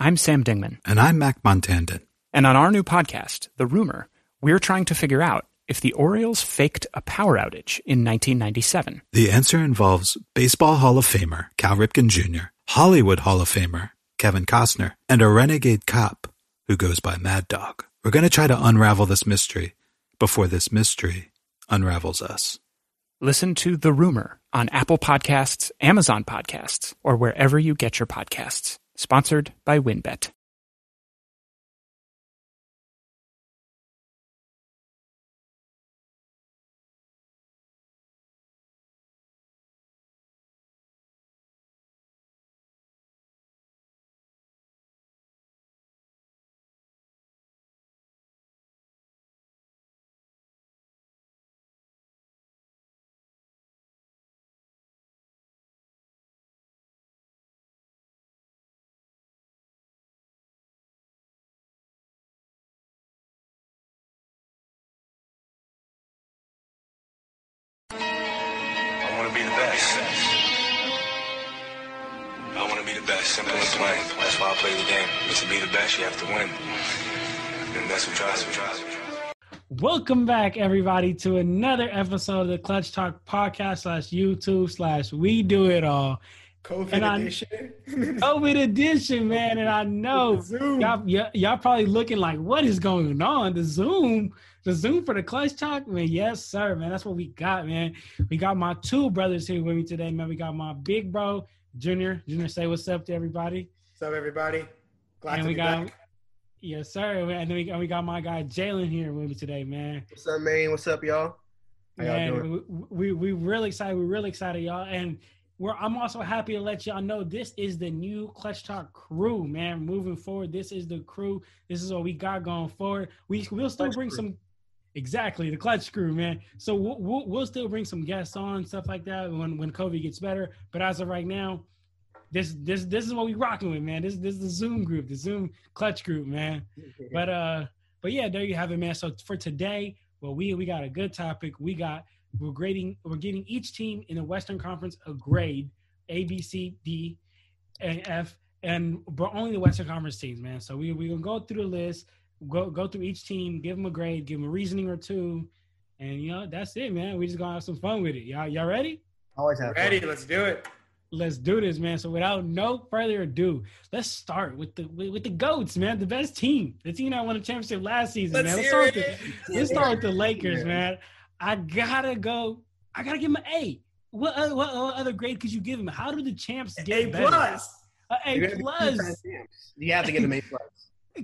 I'm Sam Dingman. And I'm Mac Montandon. And on our new podcast, The Rumor, we're trying to figure out if the Orioles faked a power outage in 1997. The answer involves Baseball Hall of Famer Cal Ripken Jr., Hollywood Hall of Famer Kevin Costner, and a renegade cop who goes by Mad Dog. We're going to try to unravel this mystery before this mystery unravels us. Listen to The Rumor on Apple Podcasts, Amazon Podcasts, or wherever you get your podcasts. Sponsored by WinBet. Play the game. But to be the best, you have to win. And that's what drives me. Welcome back, everybody, to another episode of the Clutch Talk podcast slash YouTube slash We Do It All. COVID And I- edition. COVID edition, man. And I know Zoom. y'all, y'all, y'all probably looking like, what is going on? The Zoom, the Zoom for the Clutch Talk, man. Yes, sir, man. That's what we got, man. We got my two brothers here with me today, man. We got my big bro, Junior. Junior, say what's up to everybody. What's up, everybody? Glad and to we be got, back. yes, sir. And then we, and we got my guy Jalen here with me today, man. What's up, man? What's up, y'all? How y'all Man, doing? we, we we really excited. We're really excited, y'all. And we're I'm also happy to let y'all know this is the new Clutch Talk crew, man. Moving forward, this is the crew. This is what we got going forward. We we'll still Clutch bring crew. some. Exactly, the clutch crew, man. So we'll, we'll, we'll still bring some guests on, stuff like that, when when COVID gets better. But as of right now, this this this is what we rocking with, man. This this is the Zoom group, the Zoom clutch group, man. But uh, but yeah, there you have it, man. So for today, well, we we got a good topic. We got we're grading, we're giving each team in the Western Conference a grade, A, B, C, D, and F, and but only the Western Conference teams, man. So we we gonna go through the list, go go through each team, give them a grade, give them a reasoning or two, and you know that's it, man. We just gonna have some fun with it. Y'all y'all ready? Always have Ready? fun. Let's do it. Let's do this, man. So without no further ado, let's start with the with, with the goats, man. The best team, the team that won the championship last season, Let's man. Let's start, with the, let's start with the Lakers, Yeah. man. I gotta go. I gotta give him an A. What other, what other grade could you give him? How do the champs get A better? plus. A You A plus. two-time champs. You have to get them A plus.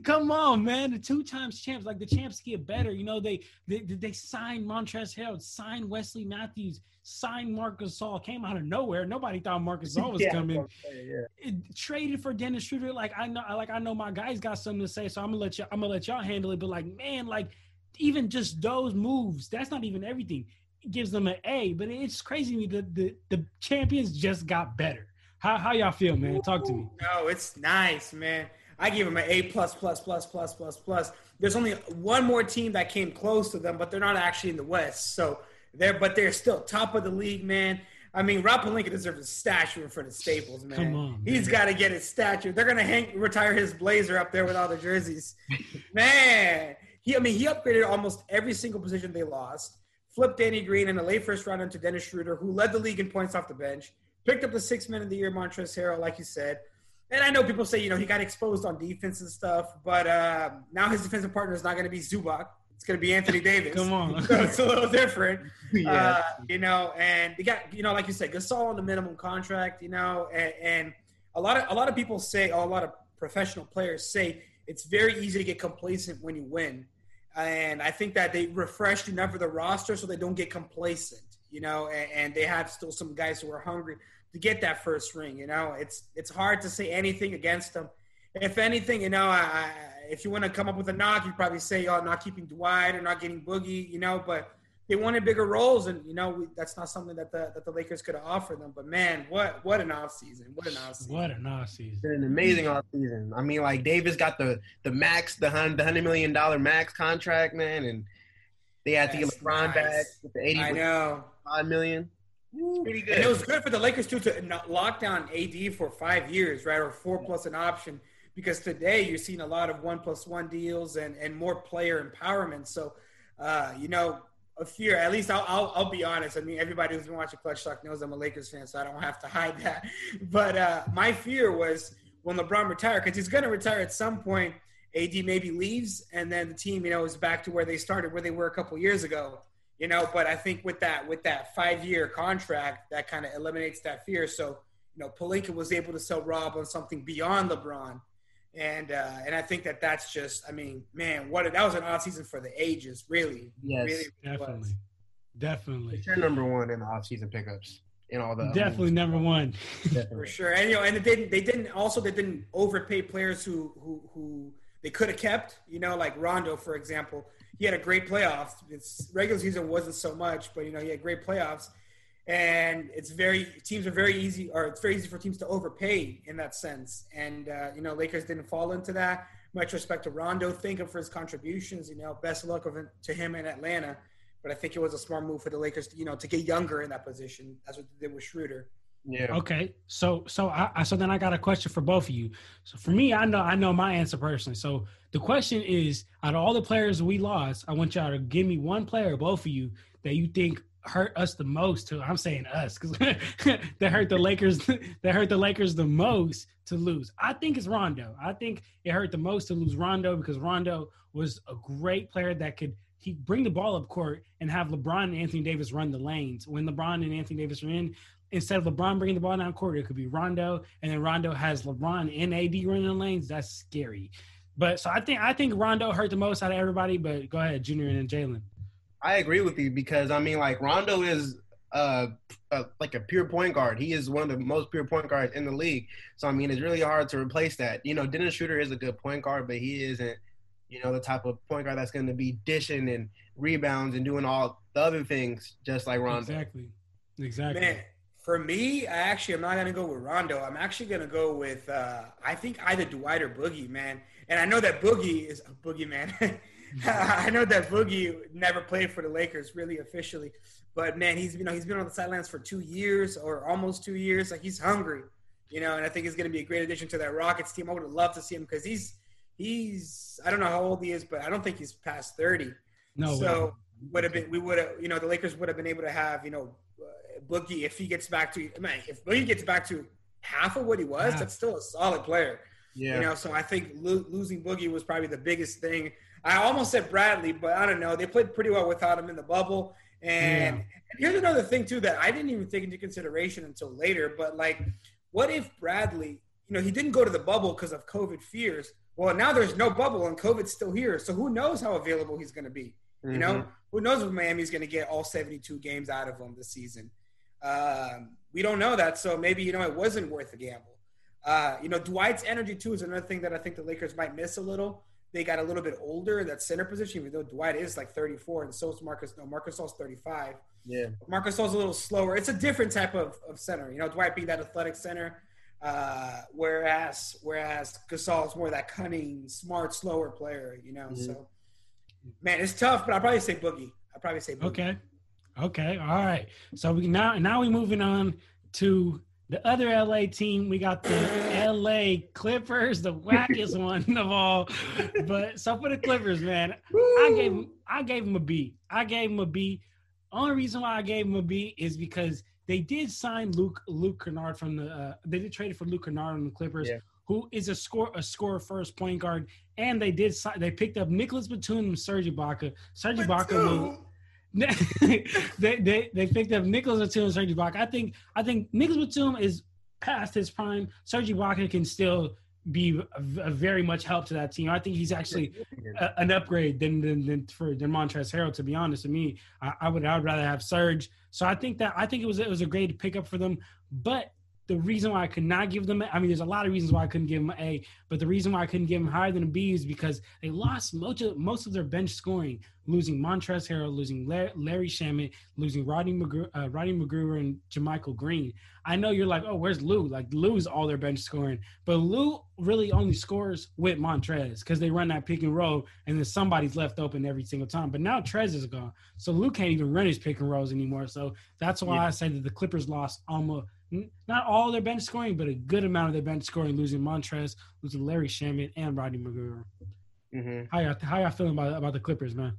Come on, man. The two times champs, like the champs get better. You know, they they they signed Montrezl Harrell, signed Wesley Matthews, signed Marcus Gasol. Came out of nowhere. Nobody thought Marcus Gasol was Yeah, coming. that's what I'm saying, yeah. it, traded for Dennis Schroeder. Like I know, like I know my guys got something to say, so I'm gonna let you. I'm gonna let y'all handle it. But like, man, like even just those moves, that's not even everything. It gives them an A, but it's crazy to me that the the champions just got better. How how y'all feel, man? Talk to me. No, it's nice, man. I give them an A plus plus plus plus plus plus. There's only one more team that came close to them, but they're not actually in the West. So they're but they're still top of the league, man. I mean, Rob Pelinka deserves a statue in front of Staples, man. Come on, He's man. got to get his statue. They're gonna hang retire his blazer up there with all the jerseys. man, he I mean he upgraded almost every single position they lost. Flipped Danny Green in a late first round into Dennis Schroeder, who led the league in points off the bench. Picked up the six man of the year, Montrezl Harrell, like you said. And I know people say, you know, he got exposed on defense and stuff, but uh, now his defensive partner is not going to be Zubac. It's going to be Anthony Davis. Come on. so it's a little different. Yeah. Uh, you know, and they got, you know, like you said, Gasol on the minimum contract, you know, and, and a lot of a lot of people say, or a lot of professional players say, it's very easy to get complacent when you win. And I think that they refreshed enough of the roster so they don't get complacent, you know, and, and they have still some guys who are hungry to get that first ring. You know, it's it's hard to say anything against them. If anything, you know, I, I, if you want to come up with a knock, you'd probably say, "Oh, not keeping Dwight or not getting Boogie," you know. But they wanted bigger roles, and you know, we, that's not something that the that the Lakers could have offered them. But man, what what an off season! What an off season! What an off season. Been an amazing off season. I mean, like Davis got the the max, the hun- the hundred million dollar max contract, man, and they had to get LeBron nice. back with the eighty I know. five million. Pretty good. And it was good. good for the Lakers too to lock down AD for five years, right, or four plus an option, because today you're seeing a lot of one plus one deals and, and more player empowerment. So, uh, you know, a fear, at least I'll, I'll, I'll, be honest. I mean, everybody who's been watching Clutch Talk knows I'm a Lakers fan, so I don't have to hide that. But uh, my fear was when LeBron retired, because he's going to retire at some point, AD maybe leaves, and then the team, you know, is back to where they started, where they were a couple years ago. You know, but I think with that with that five year contract, that kind of eliminates that fear. So, you know, Pelinka was able to sell Rob on something beyond LeBron and uh, and I think that that's just, I mean, man, what that was an off season for the ages, really. Yes, really definitely, was. definitely. It's your number one in the off season pickups in all the definitely number one for sure. And you know, and they didn't they didn't also they didn't overpay players who who who they could have kept. You know, like Rondo, for example, he had a great playoffs. Its regular season wasn't so much, but you know, he had great playoffs and it's very teams are very easy or it's very easy for teams to overpay in that sense. And uh, you know lakers didn't fall into that. Much respect to rondo. Thank him for his contributions you know best luck of it to him in atlanta. But i think it was a smart move for the lakers to, you know to get younger in that position. That's what they did with schroeder. Yeah. Okay. So so i so then i got a question for both of you. So for me i know i know my answer personally. So the question is out of all the players we lost i want y'all to give me one player both of you that you think hurt us the most too. I'm saying us because that hurt the Lakers. that hurt the Lakers the most to lose. I think it's Rondo. I think it hurt the most to lose Rondo because Rondo was a great player that could he bring the ball up court and have LeBron and Anthony Davis run the lanes. When LeBron and Anthony Davis are in, instead of LeBron bringing the ball down court, it could be Rondo, and then Rondo has LeBron and AD running the lanes. That's scary. But so I think I think Rondo hurt the most out of everybody. But go ahead, Junior and Jalen. I agree with you because I mean, like Rondo is uh, uh, like a pure point guard. He is one of the most pure point guards in the league. So I mean, it's really hard to replace that. You know, Dennis Schroeder is a good point guard, but he isn't, you know, the type of point guard that's going to be dishing and rebounds and doing all the other things just like Rondo. Exactly. Exactly. Man, for me, I actually I'm not going to go with Rondo. I'm actually going to go with uh, I think either Dwight or Boogie, man. And I know that Boogie is a Boogie man. I know that Boogie never played for the Lakers really officially, but man, he's you know he's been on the sidelines for two years or almost two years. Like he's hungry, you know, and I think he's going to be a great addition to that Rockets team. I would love to see him because he's he's I don't know how old he is, but I don't think he's past thirty. No, so would have been we would have you know the Lakers would have been able to have you know uh, Boogie if he gets back to man if Boogie gets back to half of what he was, that's still a solid player. Yeah. You know, so I think lo- losing Boogie was probably the biggest thing I almost said Bradley, but I don't know. They played pretty well without him in the bubble. And, yeah. and here's another thing too that I didn't even take into consideration until later. But like, what if Bradley? You know, he didn't go to the bubble because of COVID fears. Well, now there's no bubble and COVID's still here. So who knows how available he's going to be? Mm-hmm. You know, mm-hmm. who knows if Miami's going to get all 72 games out of him this season? Um, we don't know that. So maybe you know it wasn't worth a gamble. Uh, you know, Dwight's energy too is another thing that I think the Lakers might miss a little they got a little bit older in that center position, even though Dwight is like 34 and so is Marcus. No, Marcus Gasol's 35. Yeah. Marcus Gasol's a little slower. It's a different type of, of center. You know, Dwight being that athletic center, uh, whereas whereas is more that cunning, smart, slower player. You know, mm-hmm. so man, it's tough. But I'll probably say Boogie. I'll probably say Boogie. Okay. Okay. All right. So we now now we moving on to the other LA team, we got the LA Clippers, the wackest one of all. But so for the Clippers, man, Woo! I gave them, I gave them a B. I gave them a B. Only reason why I gave them a B is because they did sign Luke Luke Kennard from the uh, they did trade for Luke Kennard on the Clippers, yeah. who is a score a score first point guard, and they did they picked up Nicolas Batum and Serge Ibaka. Serge Ibaka they, they they picked up Nicolas Batum and Serge Ibaka. I think I think Nicolas Batum is past his prime. Serge Ibaka can still be a, a, very much help to that team. I think he's actually a, an upgrade than than, than for than Montrezl Harrell. To be honest with me, I, I, would I would rather have Serge. So I think that I think it was it was a great pickup for them. But the reason why I could not give them, I mean, there's a lot of reasons why I couldn't give them an A, but the reason why I couldn't give them higher than a B is because they lost most of, most of their bench scoring, losing Montrezl Harrell, losing Larry Shamet, losing Rodney McGrew, uh, Rodney McGrew and JaMychal Green. I know you're like, oh, where's Lou? Like Lou's all their bench scoring, but Lou really only scores with Montrez because they run that pick and roll, and then somebody's left open every single time. But now Trez is gone, so Lou can't even run his pick and rolls anymore. So that's why yeah. I say that the Clippers lost almost not all their bench scoring, but a good amount of their bench scoring, losing Montrez, losing Larry Shamet, and Rodney McGruder. hmm How y'all, how y'all feeling about about the Clippers, man?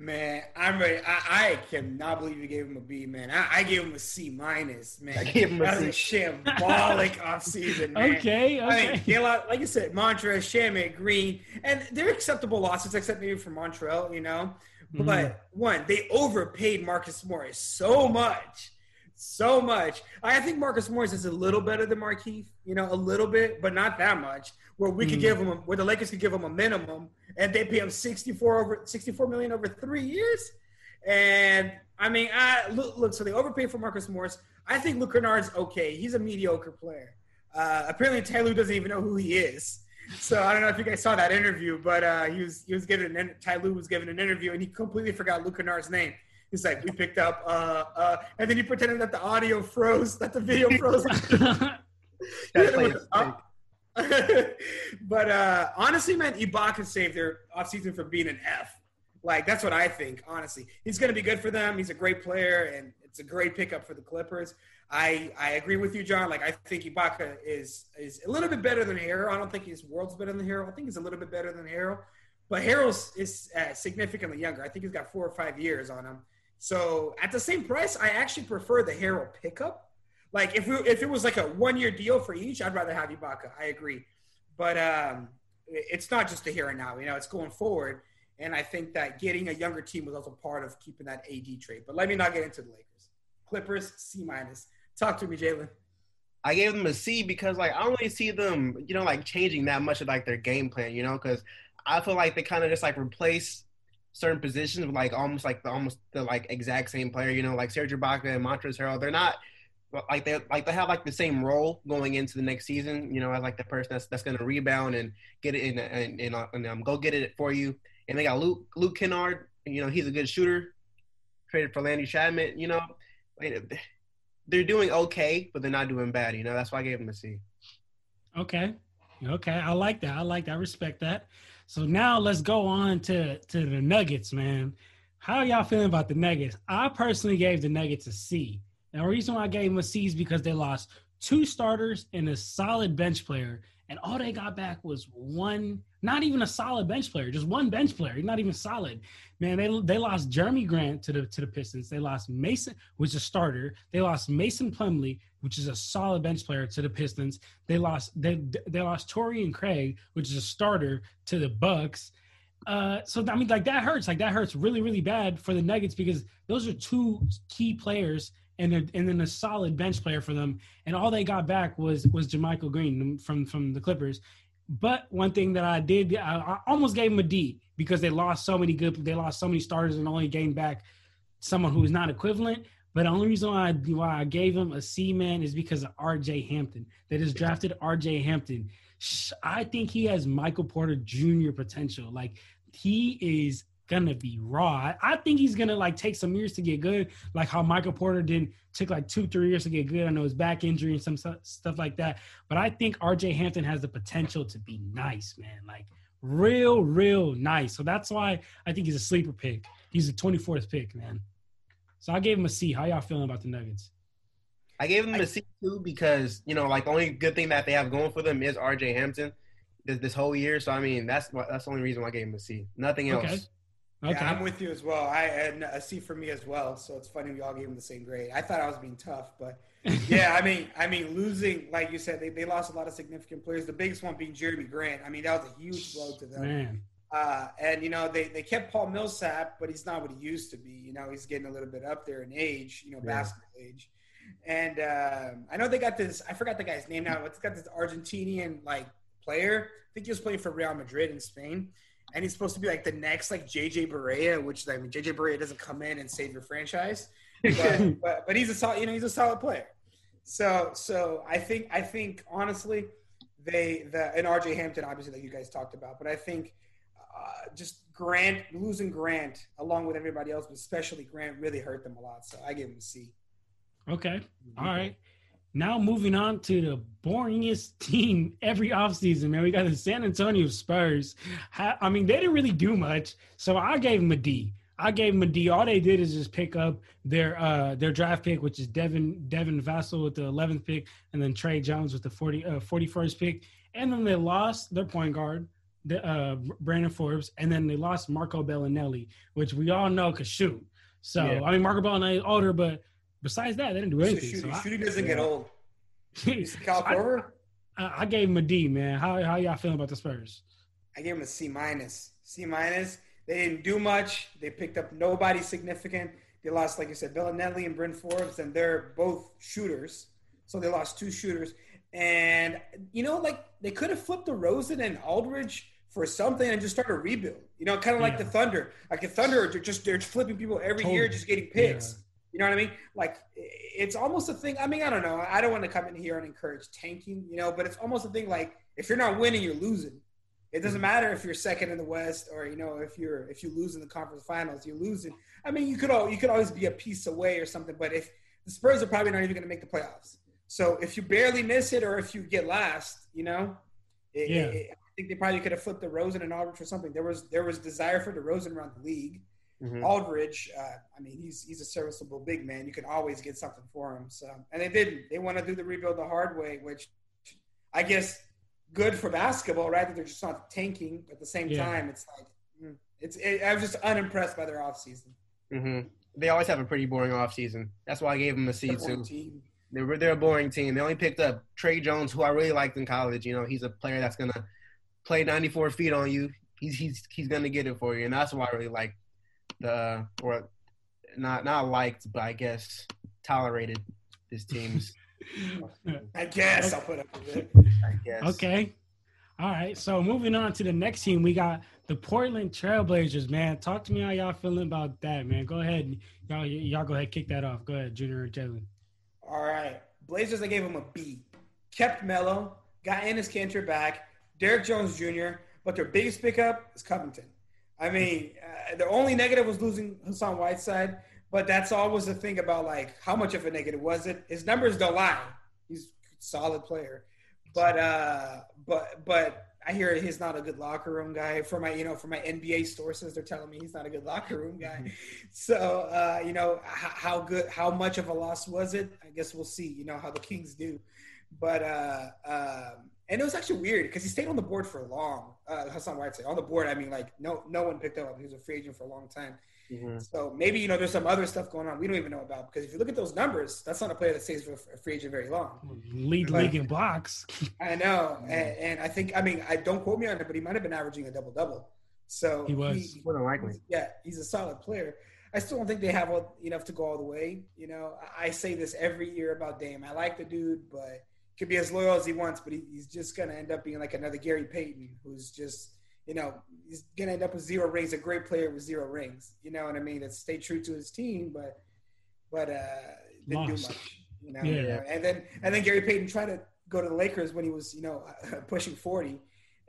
Man, I'm ready. I, I cannot believe you gave him a B, man. I, I gave him a C minus, man. I gave him a that was C. a shambolic offseason, man. Okay, I okay. mean, they lost, like you said, Montrez, Shamet, Green, and they're acceptable losses, except maybe for Montreal, you know. Mm-hmm. But one, they overpaid Marcus Morris so much, so much. I think Marcus Morris is a little better than Markieff, you know, a little bit, but not that much. Where we could Mm. give him, a, where the Lakers could give him a minimum, and they pay him sixty four over sixty four million over three years. And I mean, I look, look. So they overpaid for Marcus Morris. I think Luke Kennard's okay. He's a mediocre player. Uh, apparently, Ty Lue doesn't even know who he is. So I don't know if you guys saw that interview, but uh, he was he was given an Ty Lue was given an interview and he completely forgot Luke Kennard's name. He's like, we picked up, uh, uh, and then he pretended that the audio froze, that the video froze. Yeah, play it it was up. but uh, honestly, man, Ibaka saved their offseason from being an F. Like that's what I think. Honestly, he's going to be good for them. He's a great player, and it's a great pickup for the Clippers. I I agree with you, John. Like I think Ibaka is is a little bit better than Harrell. I don't think he's worlds better than Harrell. I think he's a little bit better than Harrell, but Harrell's is uh, significantly younger. I think he's got four or five years on him. So at the same price, I actually prefer the Harrell pickup. Like if we, if it was like a one year deal for each, I'd rather have Ibaka. I agree, but um, it's not just a here and now. You know, it's going forward, and I think that getting a younger team was also part of keeping that AD trade. But let me not get into the Lakers. Clippers C minus. Talk to me, Jalen. I gave them a C because like I don't really see them, you know, like changing that much of like their game plan, you know, because I feel like they kind of just like replace certain positions like almost like the almost the like exact same player, you know, like Serge Ibaka and Montrezl Harrell. They're not like they like they have like the same role going into the next season, you know, as like the person that's that's going to rebound and get it in and and, uh, and um, go get it for you. And they got Luke Luke Kennard, you know, he's a good shooter. Traded for Landy Chapman, you know. They're doing okay, but they're not doing bad. You know, that's why I gave them a C. Okay. Okay. I like that. I like that. I respect that. So now let's go on to, to the Nuggets, man. How y'all feeling about the Nuggets? I personally gave the Nuggets a C. Now, the reason why I gave them a C is because they lost two starters and a solid bench player, and all they got back was one, not even a solid bench player, just one bench player, not even solid. Man, they they lost Jerami Grant to the to the Pistons. They lost Mason, is a starter. They lost Mason Plumlee, which is a solid bench player, to the Pistons. They lost they they lost Torian Craig, which is a starter, to the Bucks. Uh, so I mean, like that hurts. Like that hurts really, really bad for the Nuggets because those are two key players, and and then a solid bench player for them. And all they got back was was JaMychal Green from from the Clippers. But one thing that I did, I, I almost gave them a D because they lost so many good, they lost so many starters and only gained back someone who is not equivalent. But the only reason why I, why I gave him a C man is because of R.J. Hampton. They just drafted R.J. Hampton. I think he has Michael Porter Jr. potential. Like he is gonna be raw. I, think he's gonna like take some years to get good, like how Michael Porter didn't took like two, three years to get good. I know his back injury and some stuff like that. But I think R.J. Hampton has the potential to be nice, man. Like real, real nice. So that's why I think he's a sleeper pick. He's the 24th pick, man. So I gave him a C. How y'all feeling about the Nuggets? I gave them a C too because you know, like the only good thing that they have going for them is R.J. Hampton this, this whole year. So I mean, that's what that's the only reason why I gave them a C. Nothing else. Okay. Okay. Yeah, I'm with you as well. I had a C for me as well. So it's funny we all gave him the same grade. I thought I was being tough, but yeah, I mean, I mean, losing like you said, they, they lost a lot of significant players. The biggest one being Jerami Grant. I mean, that was a huge blow to them. man. Uh, and you know, they, they kept Paul Millsap, but he's not what he used to be. You know, he's getting a little bit up there in age. You know, Yeah. basketball age. And um I know they got this. I forgot the guy's name now. It's got this Argentinian like player. I think he was playing for Real Madrid in Spain, and he's supposed to be like the next like JJ Barea, which I mean JJ Barea doesn't come in and save your franchise, but, but but he's a solid. You know, he's a solid player. So so I think I think honestly, they the and RJ Hampton obviously that you guys talked about, but I think uh, just Grant losing Grant along with everybody else, but especially Grant, really hurt them a lot. So I give him a C. Okay. All right. Now moving on to the boringest team every offseason, man. We got the San Antonio Spurs. I mean, they didn't really do much, so I gave them a D. I gave them a D. All they did is just pick up their uh their draft pick, which is Devin Devin Vassell with the 11th pick, and then Tre Jones with the 40 uh, 41st pick, and then they lost their point guard, the uh Brandon Forbes, and then they lost Marco Belinelli, which we all know could shoot. So Yeah. I mean, Marco Belinelli is older, but besides that, they didn't do anything. Shooting, So shooting doesn't get old. You see Kyle Korver? I, I gave him a D, man. How how y'all feeling about the Spurs? I gave him a C minus. C minus. They didn't do much. They picked up nobody significant. They lost, like you said, Belinelli and Bryn Forbes, and they're both shooters. So they lost two shooters. And you know, like they could have flipped DeRozan and Aldridge for something and just start a rebuild. You know, kind of like Yeah. the Thunder. Like the Thunder, they're just they're flipping people every year, just getting picks. You know what I mean? Like it's almost a thing. I mean, I don't know. I don't want to come in here and encourage tanking, you know, but it's almost a thing like if you're not winning, you're losing. It doesn't mm-hmm. matter if you're second in the West or you know if you're if you lose in the conference finals, you're losing. I mean, you could all you could always be a piece away or something, but if the Spurs are probably not even going to make the playoffs, so if you barely miss it or if you get last, you know, it, Yeah. it- think they probably could have flipped DeRozan and Aldridge for something. There was there was desire for DeRozan around the league. Mhm. Aldridge, uh, I mean, he's he's a serviceable big man. You can always get something for him. So, and they didn't. They want to do the rebuild the hard way, which I guess good for basketball, right? That they're just not tanking. But at the same Yeah. time, it's like mm, it's. It, I was just unimpressed by their offseason. hmm They always have a pretty boring offseason. That's why I gave them a C They're a boring too. team. They were they're a boring team. They only picked up Tre Jones, who I really liked in college. You know, he's a player that's gonna play 94 feet on you. He's he's he's gonna get it for you, and that's why I really like the or not not liked, but I guess tolerated this team's. I guess I'll put up with it. I guess. Okay. All right. So moving on to the next team, we got the Portland Trailblazers. Man, talk to me how y'all feeling about that, man. Go ahead, y'all. Y'all go ahead, kick that off. Go ahead, Junior or Jalen. All right. Blazers, I gave him a B. Kept Melo, got Enes Kanter back, Derrick Jones Jr., but their biggest pickup is Covington. I mean, uh, the only negative was losing Hassan Whiteside, but that's always the thing about like how much of a negative was it? His numbers don't lie. He's a solid player, but uh, but but I hear he's not a good locker room guy. For my you know for my NBA sources, they're telling me he's not a good locker room guy. So uh, you know how, how good, how much of a loss was it? I guess we'll see. You know how the Kings do, but uh, um, and it was actually weird because he stayed on the board for long. Uh, Hassan Whiteside on the board. I mean, like no no one picked him up. He was a free agent for a long time. Mhm. So maybe you know there's some other stuff going on we don't even know about because if you look at those numbers, that's not a player that stays for a free agent very long. Lead the league in blocks. I know, and, and I think I mean I don't quote me on it, but he might have been averaging a double double. So He was. More than likely. yeah, he's a solid player. I still don't think they have all- enough to go all the way. You know, I, I say this every year about Dame. I like the dude, but could be as loyal as he wants, but he, he's just gonna end up being like another Gary Payton, who's just you know he's gonna end up with zero rings. A great player with zero rings. You know what I mean? That stay true to his team, but but uh, didn't do much. You know, Yeah. you know? and then and then Gary Payton tried to go to the Lakers when he was you know pushing forty.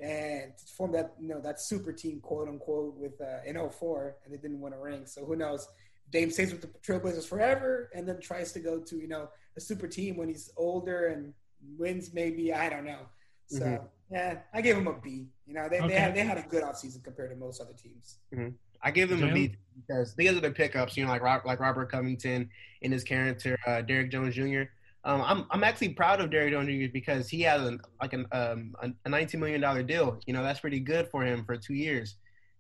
And to form that, you know, that super team, quote unquote, with uh, in 04, and they didn't win a ring. So who knows? Dame stays with the Trailblazers forever, and then tries to go to you know a super team when he's older and wins. Maybe I don't know. So Mhm. yeah, I gave him a B. You know, they Okay. they, had, they had a good offseason compared to most other teams. I give them a Jalen? B because these are the pickups, you know, like Rob, like Robert Covington and his character, uh, Derrick Jones Jr. Um, I'm I'm actually proud of Derrick Jones Jr. because he has an like an um a, a 19 million dollar deal. You know, that's pretty good for him for two years,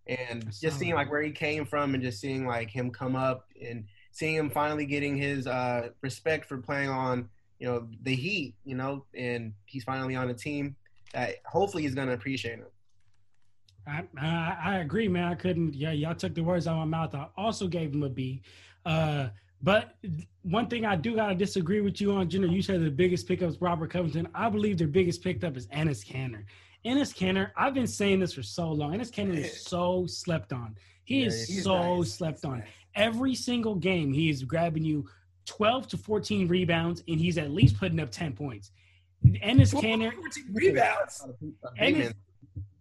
and That's just seeing solid. like where he came from and just seeing like him come up and seeing him finally getting his uh respect for playing on you know the Heat, you know, and he's finally on a team that hopefully he's gonna appreciate him. I, I I agree, man. I couldn't. Yeah, y'all took the words out of my mouth. I also gave him a B. Uh, but one thing I do gotta disagree with you on, Jenner. You said the biggest pickup is Robert Covington. I believe their biggest pickup is Enes Kanter. Enes Kanter. I've been saying this for so long. Enes Kanter is so slept on. He Yeah, is so nice. slept on. Every single game, he is grabbing you 12 to 14 rebounds, and he's at least putting up 10 points. Enes Kanter. 14 rebounds. Ennis,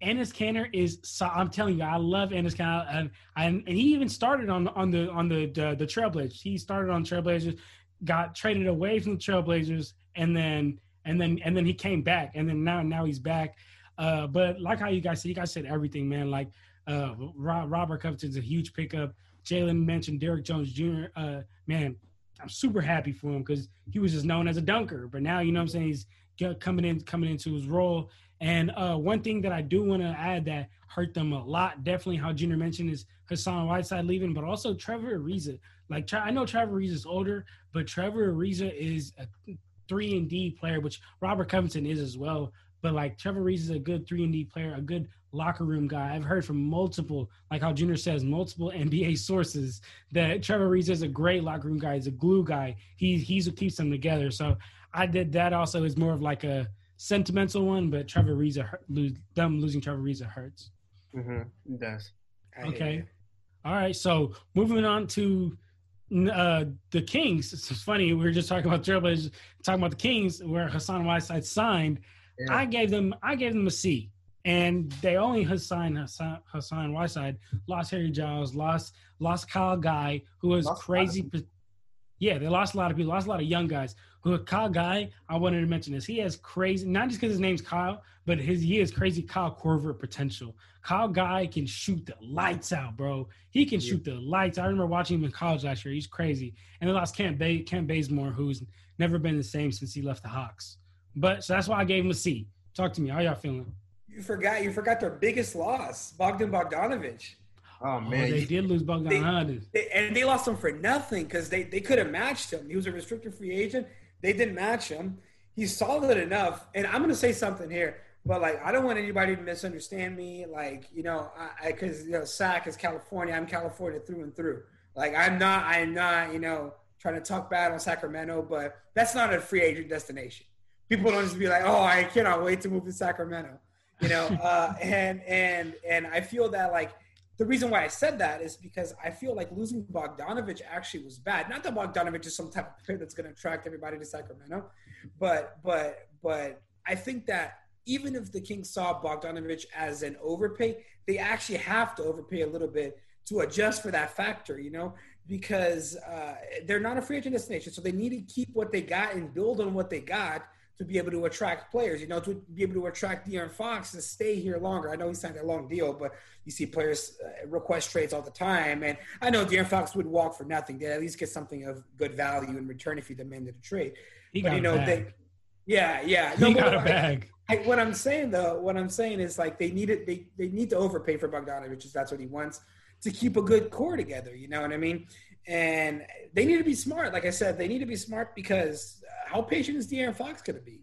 Enes Kanter is. So, I'm telling you, I love Enes Kanter, and, and and he even started on on the on the the, the Trailblazers. He started on Trailblazers, got traded away from the Trailblazers, and then and then and then he came back, and then now now he's back. Uh, but like how you guys said, you guys said everything, man. Like uh, Robert Covington's a huge pickup. Jalen mentioned Derrick Jones Jr. Uh, man, I'm super happy for him because he was just known as a dunker, but now you know what I'm saying he's coming in coming into his role. And uh, one thing that I do want to add that hurt them a lot, definitely how Junior mentioned is Hassan Whiteside leaving, but also Trevor Ariza. Like I know Trevor Ariza is older, but Trevor Ariza is a three and D player, which Robert Covington is as well. But like Trevor Ariza is a good three and D player, a good locker room guy. I've heard from multiple, like how Junior says, multiple NBA sources that Trevor Ariza is a great locker room guy. He's a glue guy. He he's what keeps them together. So I did that. Also, is more of like a sentimental one, but Trevor Ariza lose them losing Trevor Ariza hurts. Mm-hmm. It does. Okay. All right. So moving on to uh, the Kings. It's funny. We were just talking about Trailblazers, talking about the Kings, where Hassan Whiteside signed. Yeah. I gave them, I gave them a C, and they only signed Hassan, Hassan Whiteside. Lost Harry Giles, lost lost Kyle Guy, who was lost crazy. Yeah, they lost a lot of people, lost a lot of young guys. Who Kyle Guy, I wanted to mention this. He has crazy, not just because his name's Kyle, but his he has crazy Kyle Korver potential. Kyle Guy can shoot the lights out, bro. He can shoot the lights. I remember watching him in college last year. He's crazy. And they lost Kent, Bay, Kent Bazemore, who's never been the same since he left the Hawks. But so that's why I gave him a C. Talk to me. How y'all feeling? You forgot. You forgot their biggest loss, Bogdan Bogdanovich. Oh, oh man, oh, they did lose Bogdan they, and they lost him for nothing because they they could have matched him. He was a restricted free agent. They didn't match him. He's solid enough. And I'm going to say something here, but like I don't want anybody to misunderstand me. Like you know, I because you know, SAC is California. I'm California through and through. Like I'm not. I'm not. You know, trying to talk bad on Sacramento, but that's not a free agent destination. People don't just be like, oh, I cannot wait to move to Sacramento. You know, uh, and and and I feel that like the reason why I said that is because I feel like losing Bogdanovich actually was bad. Not that Bogdanovich is some type of player that's going to attract everybody to Sacramento, but but but I think that even if the Kings saw Bogdanovich as an overpay, they actually have to overpay a little bit to adjust for that factor, you know, because uh, they're not a free agent destination, so they need to keep what they got and build on what they got to be able to attract players, you know, to be able to attract De'Aaron Fox to stay here longer. I know he signed a long deal, but you see players uh, request trades all the time. And I know De'Aaron Fox would walk for nothing. They'd at least get something of good value in return if he demanded a trade. He but, you know, they, yeah, yeah. No, he got a bag. I, what I'm saying though, what I'm saying is like they need it. They, they need to overpay for Bogdanovich if that's what he wants to keep a good core together. You know what I mean? And they need to be smart. Like I said, they need to be smart because how patient is De'Aaron Fox going to be?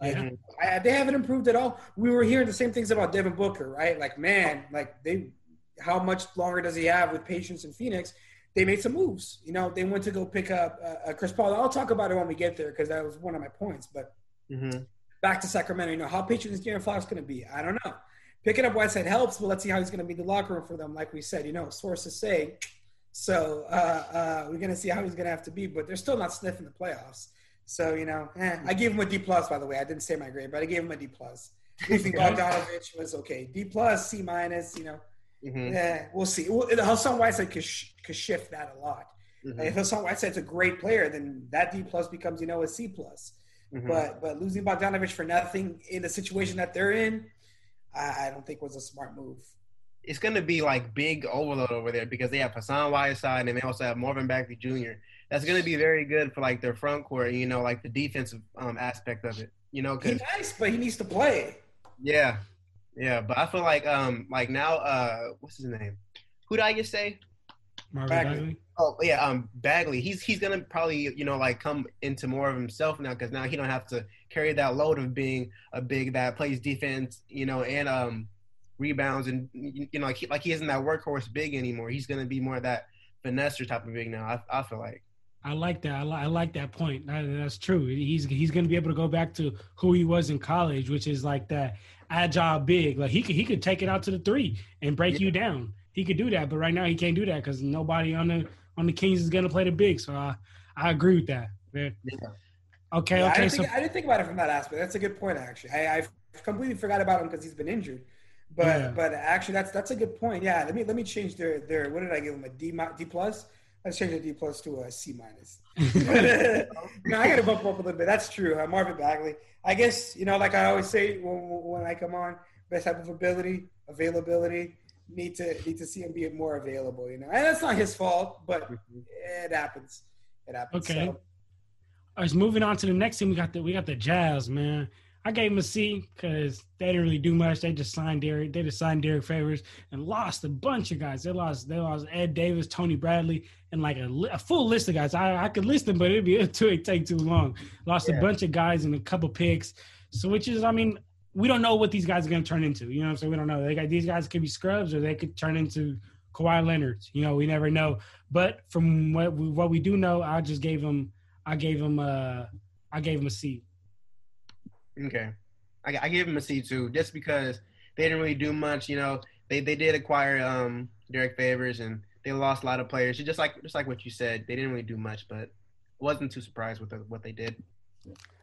Like, I, they haven't improved at all. We were hearing the same things about Devin Booker, right? Like, man, like they, how much longer does he have with patience in Phoenix? They made some moves. You know, they went to go pick up uh, uh Chris Paul. I'll talk about it when we get there because that was one of my points. But mm-hmm. back to Sacramento, you know, how patient is De'Aaron Fox going to be? I don't know. Picking up Whiteside helps, but let's see how he's going to be in the locker room for them. Like we said, you know, sources say. So uh, uh, we're going to see how he's going to have to be, but they're still not sniffing the playoffs. So you know, eh, I gave him a D plus. By the way, I didn't say my grade, but I gave him a D plus. Losing Bogdanovich was okay. D plus, C minus. You know, mm-hmm. yeah, we'll see. Well, Hassan Whiteside could, sh- could shift that a lot. Mm-hmm. If Hassan Whiteside's a great player, then that D plus becomes you know a C plus. Mm-hmm. But but losing Bogdanovich for nothing in the situation that they're in, I, I don't think was a smart move it's going to be like big overload over there because they have Hassan Whiteside and they also have Marvin Bagley Jr that's going to be very good for like their front court. You know, like the defensive um, aspect of it. You know, he's nice, but he needs to play. Yeah, yeah, but I feel like um like now uh what's his name? Who did I just say? Marvin Bagley. Bagley. Oh yeah, um Bagley. He's he's gonna probably you know like come into more of himself now because now he don't have to carry that load of being a big that plays defense, you know, and um rebounds and you know like he, like he isn't that workhorse big anymore. He's gonna be more of that finesser type of big now. I I feel like. I like that. I, li- I like that point. That, that's true. He's he's going to be able to go back to who he was in college, which is like that agile big. Like he could he could take it out to the three and break yeah. you down. He could do that, but right now he can't do that because nobody on the on the Kings is going to play the big. So I I agree with that. Yeah. Okay. Yeah, okay. I didn't, so think, I didn't think about it from that aspect. That's a good point, actually. I, I completely forgot about him because he's been injured. But but actually, that's that's a good point. Yeah. Let me let me change their their. What did I give him? A D D plus. Let's change the D plus to a C minus. no, I got to bump up a little bit. That's true. Uh, Marvin Bagley. I guess you know, like I always say when, when I come on, best type of ability, availability, need to need to see him be more available. You know, and that's not his fault, but it happens. It happens. Okay. So, All right, so moving on to the next team, we got the we got the Jazz, man. I gave them a C because they didn't really do much. They just signed Derek. They just signed Derrick Favors and lost a bunch of guys. They lost. They lost Ed Davis, Tony Bradley, and like a, a full list of guys. I, I could list them, but it'd be too it'd take too long. Lost a bunch of guys and a couple picks. So which is, I mean, we don't know what these guys are going to turn into. You know what I'm saying? We don't know. They got these guys could be scrubs or they could turn into Kawhi Leonard's. You know, we never know. But from what we, what we do know, I just gave them. I gave them. a. I I gave them a C. Okay, I, I gave him a C two just because they didn't really do much. You know, they they did acquire um Derrick Favors and they lost a lot of players. Just like just like what you said, they didn't really do much, but wasn't too surprised with the, what they did.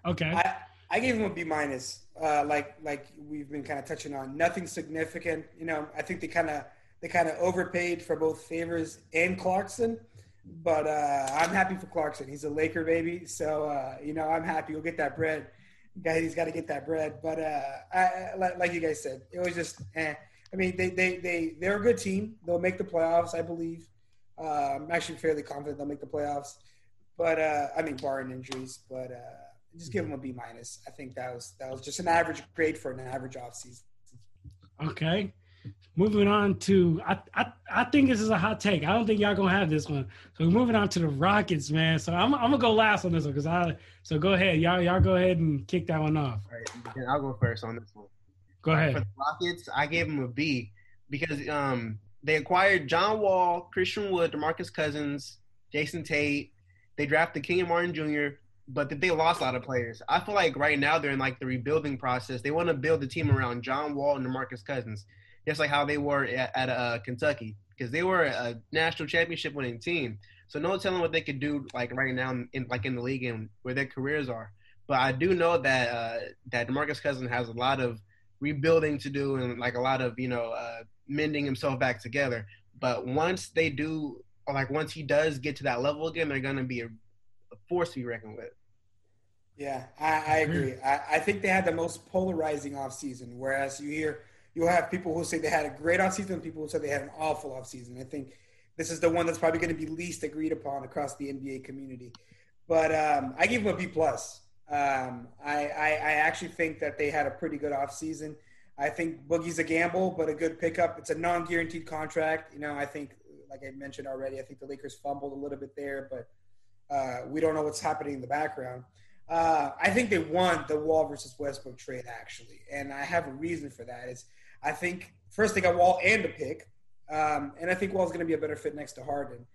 Okay. I I gave him a B minus. Uh, like like we've been kind of touching on, nothing significant. You know, I think they kind of they kind of overpaid for both Favors and Clarkson. But uh, I'm happy for Clarkson. He's a Laker baby, so uh, you know I'm happy. He'll get that bread. Guy, he's got to get that bread. But uh, I, like you guys said, it was just. Eh. I mean, they they they they're a good team. They'll make the playoffs, I believe. Uh, I'm actually fairly confident they'll make the playoffs. But uh, I mean, barring injuries. But uh, just give them a B minus. I think that was that was just an average grade for an average offseason. Okay. Moving on to I, I I think this is a hot take. I don't think y'all gonna have this one. So we're moving on to the Rockets, man. So I'm I'm gonna go last on this one because I so go ahead. Y'all y'all go ahead and kick that one off. All right, I'll go first on this one. Go ahead. For the Rockets, I gave them a B because um, they acquired John Wall, Christian Wood, DeMarcus Cousins, Jae'Sean Tate. They drafted Kenyon Martin Jr., but they lost a lot of players. I feel like right now they're in like the rebuilding process. They want to build the team around John Wall and DeMarcus Cousins, just like how they were at, at uh, Kentucky because they were a national championship winning team. So no telling what they could do like right now in like in the league and where their careers are. But I do know that uh, that DeMarcus Cousins has a lot of rebuilding to do and like a lot of you know uh, mending himself back together. But once they do, like once he does get to that level again, they're gonna be a, a force to be reckoned with. Yeah, I, I agree. I, I think they had the most polarizing offseason, whereas you hear you'll have people who say they had a great offseason people who say they had an awful offseason. I think this is the one that's probably going to be least agreed upon across the NBA community. But um, I give them a B plus. Um, I, I, I actually think that they had a pretty good offseason. I think Boogie's a gamble, but a good pickup. It's a non-guaranteed contract. You know, I think, like I mentioned already, I think the Lakers fumbled a little bit there, but uh, we don't know what's happening in the background. Uh, I think they won the Wall versus Westbrook trade actually, and I have a reason for that. Is I think first they got Wall and a pick, um, and I think Wall's going to be a better fit next to Harden.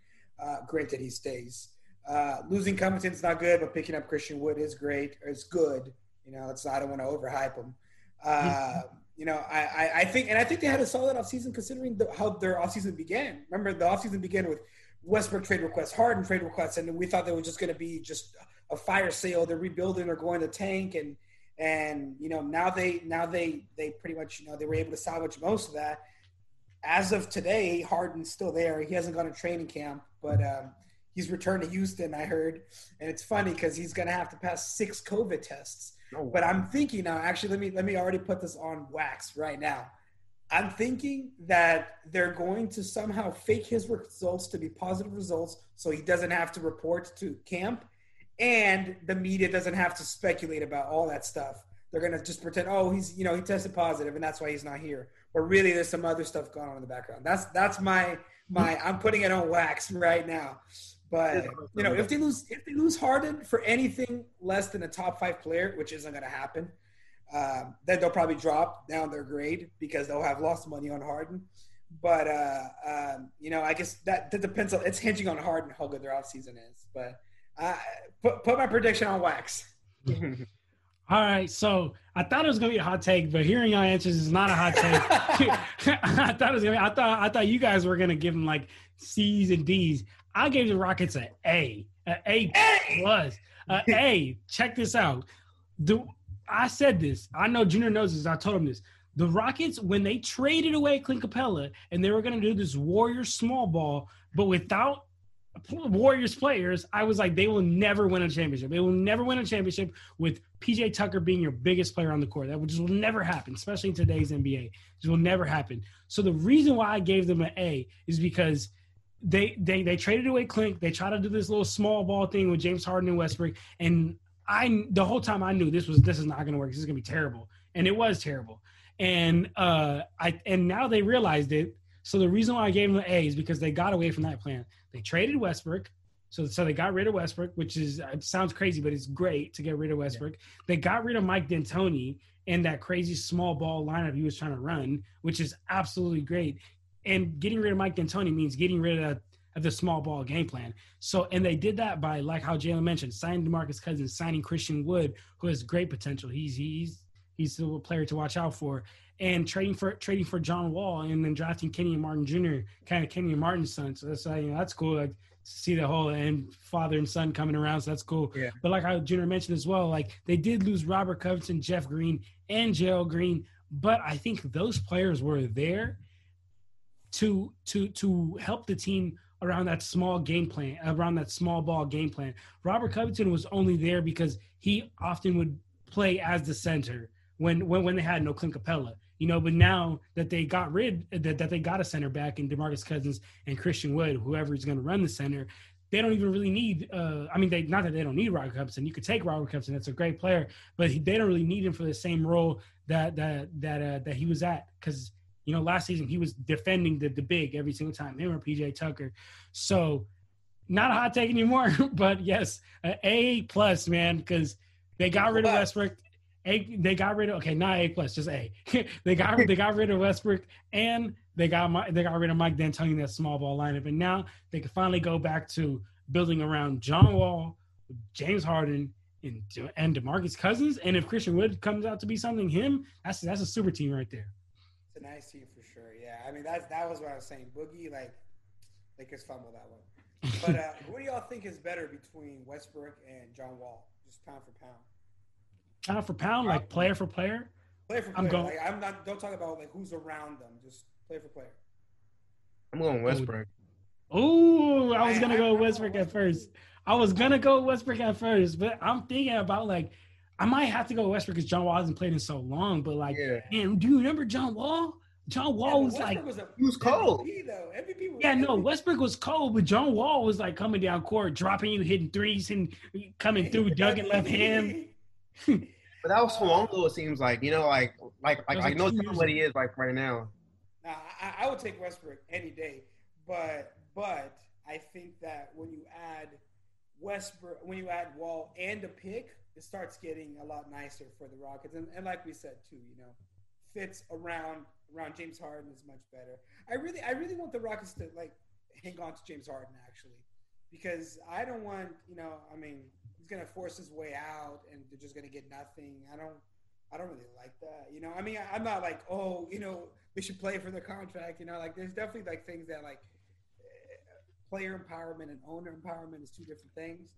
Uh, granted, he stays. Uh, losing is not good, but picking up Christian Wood is great. Or it's good. You know, it's I don't want to overhype him. Uh, you know, I, I, I think, and I think they had a solid offseason considering the, how their offseason began. Remember, the offseason began with Westbrook trade requests, Harden trade requests, and we thought they were just going to be just a fire sale. They're rebuilding, they're going to tank, and and you know now they now they they pretty much you know they were able to salvage most of that. As of today, Harden's still there. He hasn't gone to training camp, but um, he's returned to Houston. I heard, and it's funny because he's going to have to pass six COVID tests. But I'm thinking now. Actually, let me let me already put this on wax right now. I'm thinking that they're going to somehow fake his results to be positive results, so he doesn't have to report to camp, and the media doesn't have to speculate about all that stuff. They're gonna just pretend, oh, he's you know he tested positive, and that's why he's not here. But really, there's some other stuff going on in the background. That's that's my my. I'm putting it on wax right now. But you know, if they lose if they lose Harden for anything less than a top five player, which isn't going to happen, um, then they'll probably drop down their grade because they'll have lost money on Harden. But uh, um, you know, I guess that, that depends on it's hinging on Harden how good their offseason is. But uh, put put my prediction on wax. All right, so I thought it was gonna be a hot take, but hearing your answers is not a hot take. I thought it was gonna. Be, I thought I thought you guys were gonna give them like C's and D's. I gave the Rockets an A, an A plus, an A. Check this out. The I said this. I know Junior knows this. I told him this. The Rockets, when they traded away Clint Capela and they were gonna do this Warrior small ball, but without Warriors players, I was like, they will never win a championship. They will never win a championship with PJ Tucker being your biggest player on the court. That just will never happen, especially in today's NBA. It will never happen. So the reason why I gave them an A is because they they they traded away Clink. They tried to do this little small ball thing with James Harden and Westbrook, and I the whole time I knew this was this is not going to work. This is going to be terrible, and it was terrible. And uh, I and now they realized it. So the reason why I gave them an A is because they got away from that plan. They traded Westbrook. So, so they got rid of Westbrook, which is it sounds crazy, but it's great to get rid of Westbrook. Yeah. They got rid of Mike D'Antoni and that crazy small ball lineup he was trying to run, which is absolutely great. And getting rid of Mike D'Antoni means getting rid of, of the small ball game plan. So, and they did that by like how Jalen mentioned, signing DeMarcus Cousins, signing Christian Wood, who has great potential. He's he's he's a player to watch out for. And trading for trading for John Wall and then drafting Kenyon Martin Jr., kind of Kenyon Martin's son. So that's uh, you know, that's cool. Like see the whole and father and son coming around, so that's cool. Yeah. But like how Junior mentioned as well, like they did lose Robert Covington, Jeff Green, and Gerald Green, but I think those players were there to to to help the team around that small game plan, around that small ball game plan. Robert Covington was only there because he often would play as the center when when, when they had no Clint Capela you know, but now that they got rid that, that they got a center back in DeMarcus Cousins and Christian Wood, whoever is going to run the center, they don't even really need. Uh, I mean, they not that they don't need Robert Covington. You could take Robert Covington; that's a great player, but he, they don't really need him for the same role that that that uh, that he was at because you know last season he was defending the the big every single time. Him or PJ Tucker, so not a hot take anymore. but yes, A plus man because they got rid of Westbrook a, they got rid of okay, not A plus, just A. they got they got rid of Westbrook and they got my, they got rid of Mike D'Antoni that small ball lineup, and now they can finally go back to building around John Wall, James Harden, and and Demarcus Cousins. And if Christian Wood comes out to be something, him that's that's a super team right there. It's a nice team for sure. Yeah, I mean that's that was what I was saying. Boogie like Lakers fumble that one. But uh, what do y'all think is better between Westbrook and John Wall, just pound for pound? Pound for pound, like player for player. Player for player. I'm going. Like, I'm not. Don't talk about like who's around them. Just player for player. I'm going oh, Westbrook. Oh, I was gonna go Westbrook at first. I was gonna go Westbrook at first, but I'm thinking about like I might have to go Westbrook because John Wall hasn't played in so long. But like, yeah. man, do you remember John Wall? John Wall yeah, was like was a, he was cold. MVP, though. MVP was yeah, MVP. no, Westbrook was cold, but John Wall was like coming down court, dropping you, hitting threes, and coming through, dugging left hand. But that was so long ago. It seems like you know, like like like like I know what he is like right now. Now, I, I would take Westbrook any day, but but I think that when you add Westbrook, when you add Wall and a pick, it starts getting a lot nicer for the Rockets. And, and like we said too, you know, fits around around James Harden is much better. I really I really want the Rockets to like hang on to James Harden actually, because I don't want you know I mean gonna force his way out and they're just gonna get nothing. I don't I don't really like that. You know, I mean I, am not like, oh, you know, they should play for their contract, you know, like there's definitely like things that like eh, player empowerment and owner empowerment is two different things.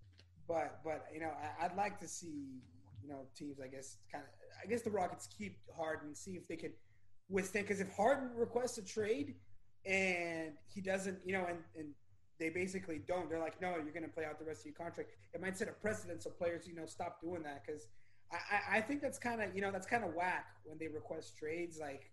But but you know, I, would like to see, you know, teams I guess kind of I guess the Rockets keep Harden, see if they can withstand because if Harden requests a trade and he doesn't, you know, and, and they basically don't. They're like, no, you're going to play out the rest of your contract. It might set a precedent so players, you know, stop doing that because I, I think that's kind of, you know, that's kind of whack when they request trades like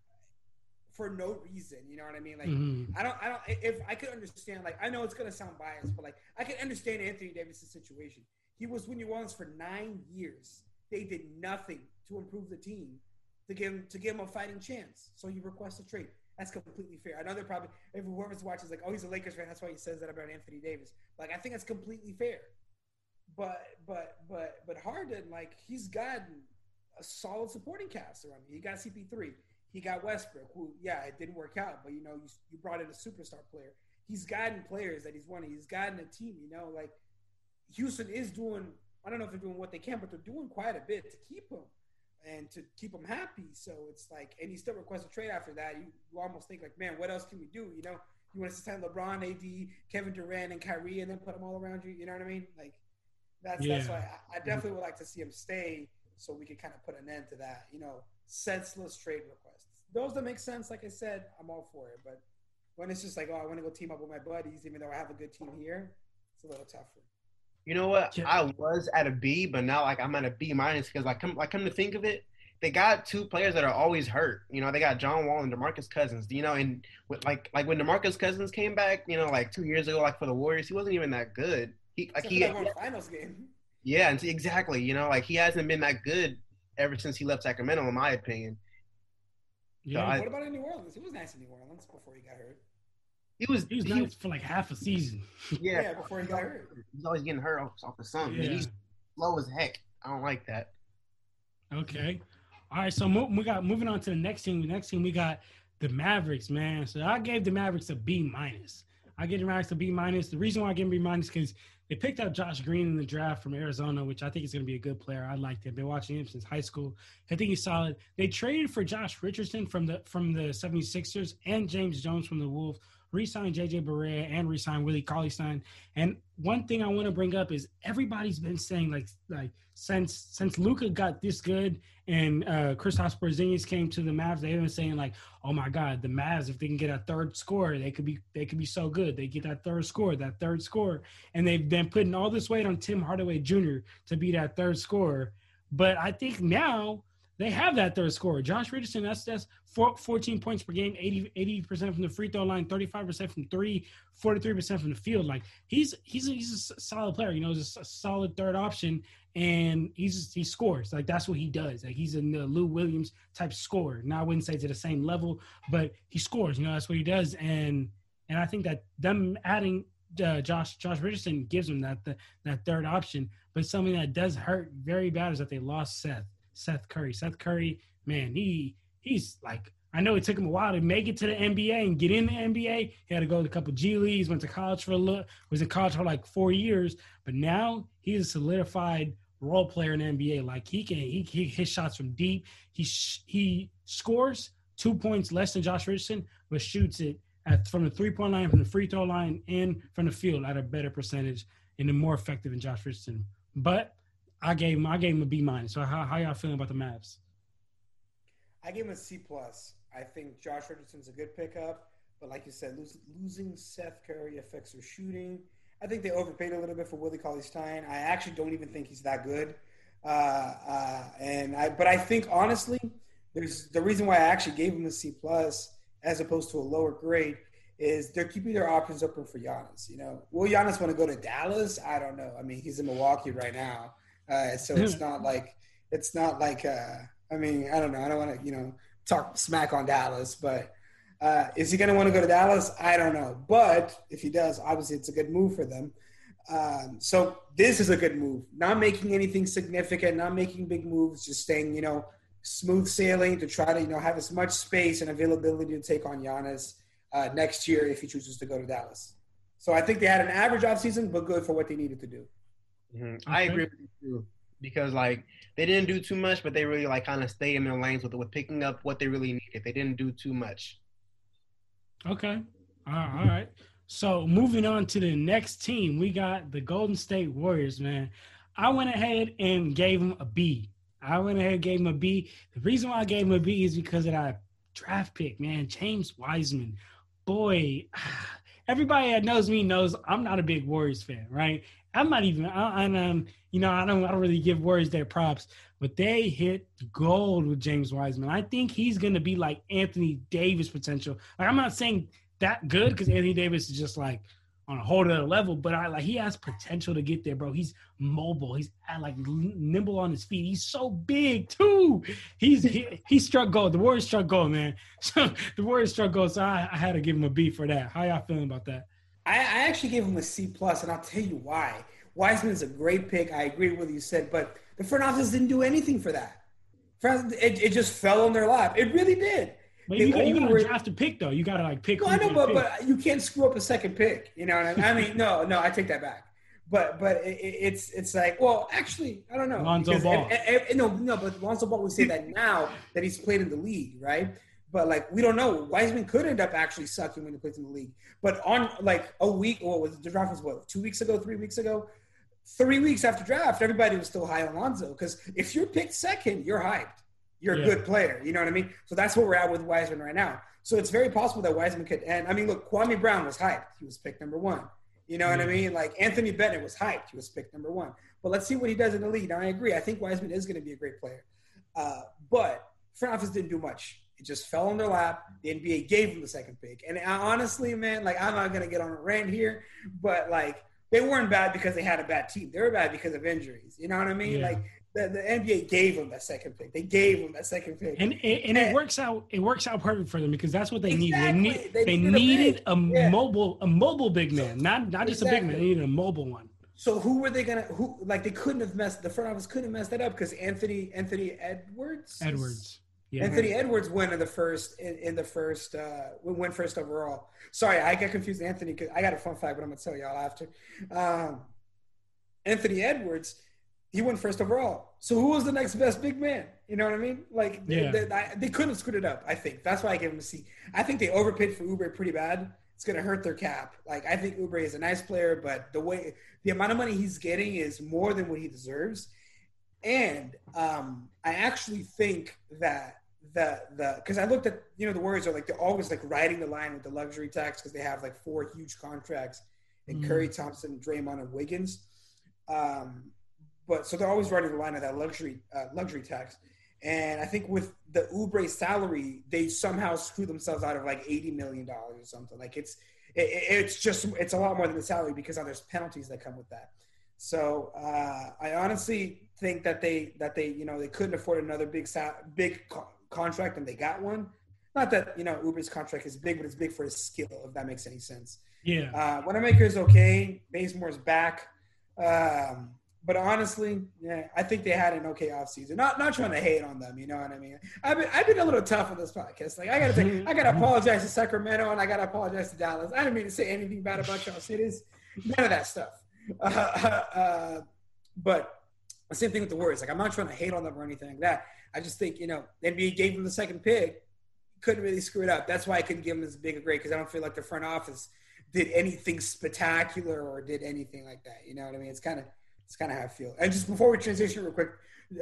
for no reason. You know what I mean? Like, mm-hmm. I don't, I don't. If I could understand, like, I know it's going to sound biased, but like, I can understand Anthony Davis' situation. He was with New Orleans for nine years. They did nothing to improve the team to give him, to give him a fighting chance. So he requests a trade. That's completely fair. I know they're probably if whoever's watching is like, oh, he's a Lakers fan. That's why he says that about Anthony Davis. Like, I think that's completely fair. But but but but Harden, like, he's gotten a solid supporting cast around him. He got CP3. He got Westbrook, who yeah, it didn't work out, but you know, you, you brought in a superstar player. He's gotten players that he's wanted. He's gotten a team. You know, like Houston is doing. I don't know if they're doing what they can, but they're doing quite a bit to keep him and to keep him happy. So it's like, and he still requests a trade after that. You, you almost think like, man, what else can we do? You know, you want to sign LeBron, AD, Kevin Durant, and Kyrie, and then put them all around you. You know what I mean? Like, that's yeah. that's why I, I, definitely would like to see him stay, so we could kind of put an end to that. You know, senseless trade requests. Those that make sense, like I said, I'm all for it. But when it's just like, oh, I want to go team up with my buddies, even though I have a good team here, It's a little tougher. You know what? Yeah. I was at a B, but now like I'm at a B minus because like come like come to think of it, they got two players that are always hurt. You know, they got John Wall and Demarcus Cousins. You know, and with, like like when Demarcus Cousins came back, you know, like two years ago, like for the Warriors, he wasn't even that good. He like Except he one finals game. yeah, and see, exactly. You know, like he hasn't been that good ever since he left Sacramento, in my opinion. Yeah, I- what about in New Orleans? He was nice in New Orleans before he got hurt. He was he was he, nice for like half a season. yeah, Yeah, before he got hurt. He's always getting hurt off, off the sun. Yeah. He's slow as heck. I don't like that. Okay. All right. So mo- we got moving on to the next team. The next team we got the Mavericks, man. So I gave the Mavericks a B minus. I gave the Mavericks a B minus. The reason why I gave them B minus is because they picked up Josh Green in the draft from Arizona, which I think is going to be a good player. I liked him. I've been watching him since high school. I think he's solid. They traded for Josh Richardson from the from the 76ers and James Jones from the Wolves. Re-signed JJ Barea and re-signed Willie Cauley Stein. And one thing I want to bring up is everybody's been saying like like since since Luka got this good and uh Kristaps Porzingis came to the Mavs, they've been saying like, oh my God, the Mavs if they can get a third score, they could be they could be so good. They get that third score, that third score, and they've been putting all this weight on Tim Hardaway Jr. to be that third scorer. But I think now they have that third scorer. Josh Richardson, that's that's four, 14 points per game, 80 percent from the free throw line, 35 percent from three, 43 percent from the field. Like he's he's a, he's a solid player. You know, he's a solid third option, and he's he scores. Like that's what he does. Like he's a Lou Williams type scorer. Now I wouldn't say to the same level, but he scores. You know, that's what he does. And and I think that them adding uh, Josh Josh Richardson gives them that the, that third option. But something that does hurt very bad is that they lost Seth Seth Curry. Seth Curry, man, he he's like I know it took him a while to make it to the NBA and get in the NBA. He had to go to a couple G leagues, went to college for a little, was in college for like four years, but now he's a solidified role player in the NBA. Like he can, he, he hits shots from deep. He sh- he scores two points less than Josh Richardson, but shoots it at from the three point line, from the free throw line, and from the field at a better percentage and more effective than Josh Richardson. But I gave him I gave him a B minus. So how how y'all feeling about the Mavs? I gave him a C plus. I think Josh Richardson's a good pickup, but like you said, lose, losing Seth Curry affects their shooting. I think they overpaid a little bit for Willie Cauley Stein. I actually don't even think he's that good. Uh, uh, and I, but I think honestly, there's the reason why I actually gave him a C plus as opposed to a lower grade is they're keeping their options open for Giannis. You know, will Giannis want to go to Dallas? I don't know. I mean, he's in Milwaukee right now, uh, so it's not like it's not like. Uh, I mean, I don't know. I don't want to, you know, talk smack on Dallas, but uh, is he going to want to go to Dallas? I don't know. But if he does, obviously it's a good move for them. Um, so this is a good move. Not making anything significant, not making big moves, just staying, you know, smooth sailing to try to, you know, have as much space and availability to take on Giannis uh, next year if he chooses to go to Dallas. So I think they had an average offseason, but good for what they needed to do. Mhm. I agree with you too because like they didn't do too much, but they really like kind of stayed in their lanes with with picking up what they really needed. They didn't do too much. Okay. All right. All right. So moving on to the next team, we got the Golden State Warriors, man. I went ahead and gave them a B. I went ahead and gave them a B. The reason why I gave them a B is because of that draft pick, man. James Wiseman. Boy, everybody that knows me knows I'm not a big Warriors fan, right? I'm not even I, I'm um, you know, I don't I don't really give Warriors their props, but they hit gold with James Wiseman. I think he's gonna be like Anthony Davis potential. Like I'm not saying that good because Anthony Davis is just like on a whole other level, but I like he has potential to get there, bro. He's mobile. He's like nimble on his feet. He's so big too. He's he, he struck gold. The Warriors struck gold, man. So the Warriors struck gold. So I, I had to give him a B for that. How y'all feeling about that? I, I actually gave him a C plus, and I'll tell you why. Wiseman's a great pick. I agree with what you said, but the front office didn't do anything for that. It, it just fell on their lap. It really did. But you got you got to draft a pick though. You got to like pick. No, I know, but pick. but you can't screw up a second pick. You know what I mean? I mean, no, no, I take that back. But but it, it- it's it's like well, actually, I don't know. Lonzo Ball. ev- ev- no, no, but Lonzo Ball would say that now that he's played in the league, right? But like we don't know. Wiseman could end up actually sucking when he plays in the league. But on like a week, or was the draft was what two weeks ago, three weeks ago, three weeks after draft, everybody was still high on Lonzo because if you're picked second, you're hyped. You're a good player. You know what I mean? So that's where we're at with Wiseman right now. So it's very possible that Wiseman could. end. I mean, look, Kwame Brown was hyped. He was picked number one. You know what I mean? Like Anthony Bennett was hyped; he was picked number one. But let's see what he does in the league. Now I agree. I think Wiseman is going to be a great player, uh, but front office didn't do much. It just fell on their lap. The NBA gave them the second pick, and I, honestly, man, like I'm not to get on a rant here, but like they weren't bad because they had a bad team. They were bad because of injuries. You know what I mean? Yeah. Like the, the NBA gave them that second pick. They gave them that second pick. And and, and it works out. It works out perfect for them because that's what they needed. They, need, They they, needed a a Yeah. mobile a mobile big man, not not just a big man. They needed a mobile one. So who were they gonna? Who like they couldn't have messed the front office couldn't have messed that up because Anthony Anthony Edwards Edwards. Yeah. Anthony Edwards went in the first in, in the first uh went first overall. Sorry, I got confused. with Anthony, 'cause I got a fun fact, but I'm gonna tell y'all after. Um, Anthony Edwards, he went first overall. So who was the next best big man? You know what I mean? Like they, Yeah. they, I- they couldn't have screwed it up. I think that's why I gave him a C. I think they overpaid for Oubre pretty bad. It's gonna hurt their cap. Like I think Oubre is a nice player, but the way the amount of money he's getting is more than what he deserves. And um, I actually think that the the because I looked at you know the Warriors are like they're always like riding the line with the luxury tax because they have like four huge contracts and Mhm. Curry, Thompson, Draymond, and Wiggins. Um, but so they're always riding the line of that luxury uh, luxury tax. And I think with the Oubre salary, they somehow screw themselves out of like eighty million dollars or something. Like it's it, it- it's just it's a lot more than the salary because now there's penalties that come with that. So uh, I honestly think that they that they you know they couldn't afford another big sal- big co- contract and they got one. Not that you know Oubre's contract is big, but it's big for his skill. If that makes any sense. Yeah. Uh, Wanamaker is okay. Bazemore's back. Um, but honestly, yeah, I think they had an okay offseason. Not not trying to hate on them, you know what I mean? I've been I've been a little tough on this podcast. Like I gotta say, I gotta apologize to Sacramento and I gotta apologize to Dallas. I didn't mean to say anything bad about y'all cities. None of that stuff. Uh, uh, but the same thing with the Warriors. Like I'm not trying to hate on them or anything like that. I just think you know NBA gave him the second pick, couldn't really screw it up. That's why I couldn't give him as big a grade because I don't feel like the front office did anything spectacular or did anything like that. You know what I mean? It's kind of it's kind of how I feel. And just before we transition real quick,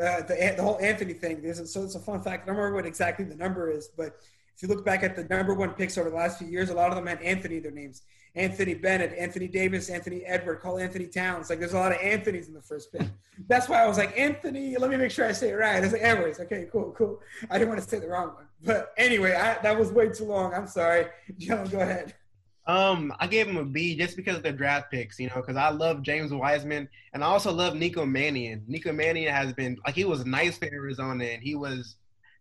uh, the the whole Anthony thing. This is, so it's a fun fact. I don't remember what exactly the number is, but if you look back at the number one picks over the last few years, a lot of them had Anthony their names. Anthony Bennett, Anthony Davis, Anthony Edward, Karl Anthony Towns. Like there's a lot of Anthony's in the first pick. That's why I was like Anthony. Let me make sure I say it right. I was like Edwards. Okay, cool, cool. I didn't want to say the wrong one, but anyway, I, that was way too long. I'm sorry. John, go ahead. Um, I gave him a B just because of their draft picks, you know, because I love James Wiseman and I also love Nico Mannion. Nico Mannion has been like he was nice for Arizona and he was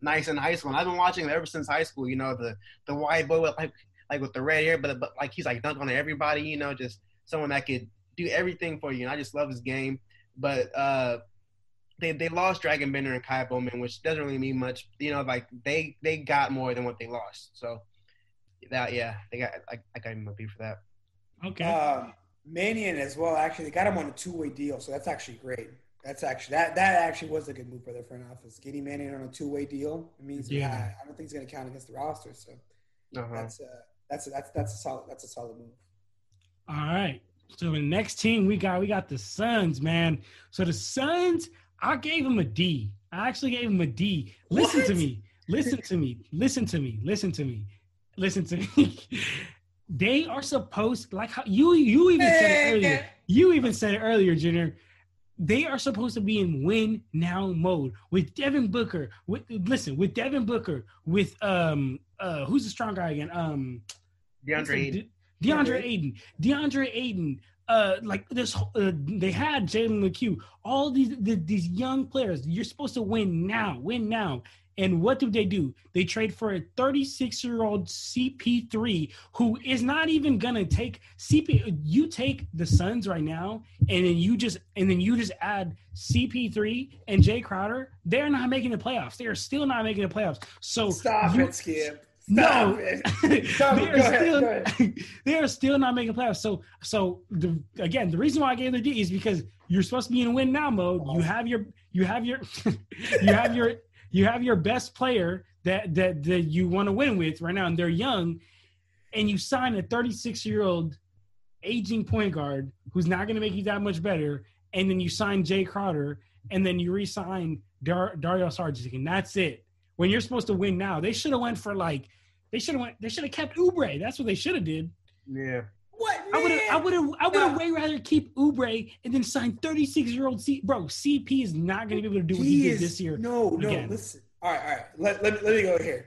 nice in high school. And I've been watching him ever since high school. You know, the the white boy with like like with the red hair, but but like he's like dunk on everybody. You know, just someone that could do everything for you. And I just love his game. But uh, they they lost Dragan Bender and Ky Bowman, which doesn't really mean much. You know, like they they got more than what they lost. So that yeah, they got I, I got him a B for that. Okay. Um, Mannion as well. Actually, they got him on a two-way deal, so that's actually great. That's actually that that actually was a good move for their front office. Getting Mannion on a two-way deal it means Yeah. yeah. I don't think he's going to count against the roster. So Uh-huh. that's uh, that's that's that's a solid that's a solid move. All right. So the next team we got, we got the Suns, man. So the Suns, I gave them a D. I actually gave them a D. Listen to me. Listen to me. Listen to me. Listen to me. Listen to me. they are supposed, like how you you even said it earlier. You even said it earlier, Junior. They are supposed to be in win now mode with Devin Booker. With listen, with Devin Booker, with um uh who's the strong guy again? Um DeAndre Ayton. De- DeAndre Ayton, DeAndre Ayton, uh, like this, uh, they had Jalen McHugh, all these the, these young players. You're supposed to win now, win now. And what do they do? They trade for a 36 year old CP3 who is not even gonna take CP. You take the Suns right now, and then you just and then you just add CP3 and Jae Crowder. They're not making the playoffs. They are still not making the playoffs. So Stop you- it, Skip. Stop no, it. they Stop it. are ahead, still they are still not making playoffs. So so the again the reason why I gave the D is because you're supposed to be in win now mode. You have your you have your you have your you have your best player that that that you want to win with right now, and they're young, and you sign a 36 year old aging point guard who's not going to make you that much better, and then you sign Jae Crowder, and then you re-sign Dar- Dario Saric, and that's it. When you're supposed to win now, they should have went for like they should have went they should have kept Oubre. That's what they should have did. Yeah. What? man? I would have, I would have, I would have way rather keep Oubre and then sign 36 year old C. Bro, CP is not going to be able to do what he, did is- this year. No, no. again. Listen. All right, all right. Let, let, me, let me go here.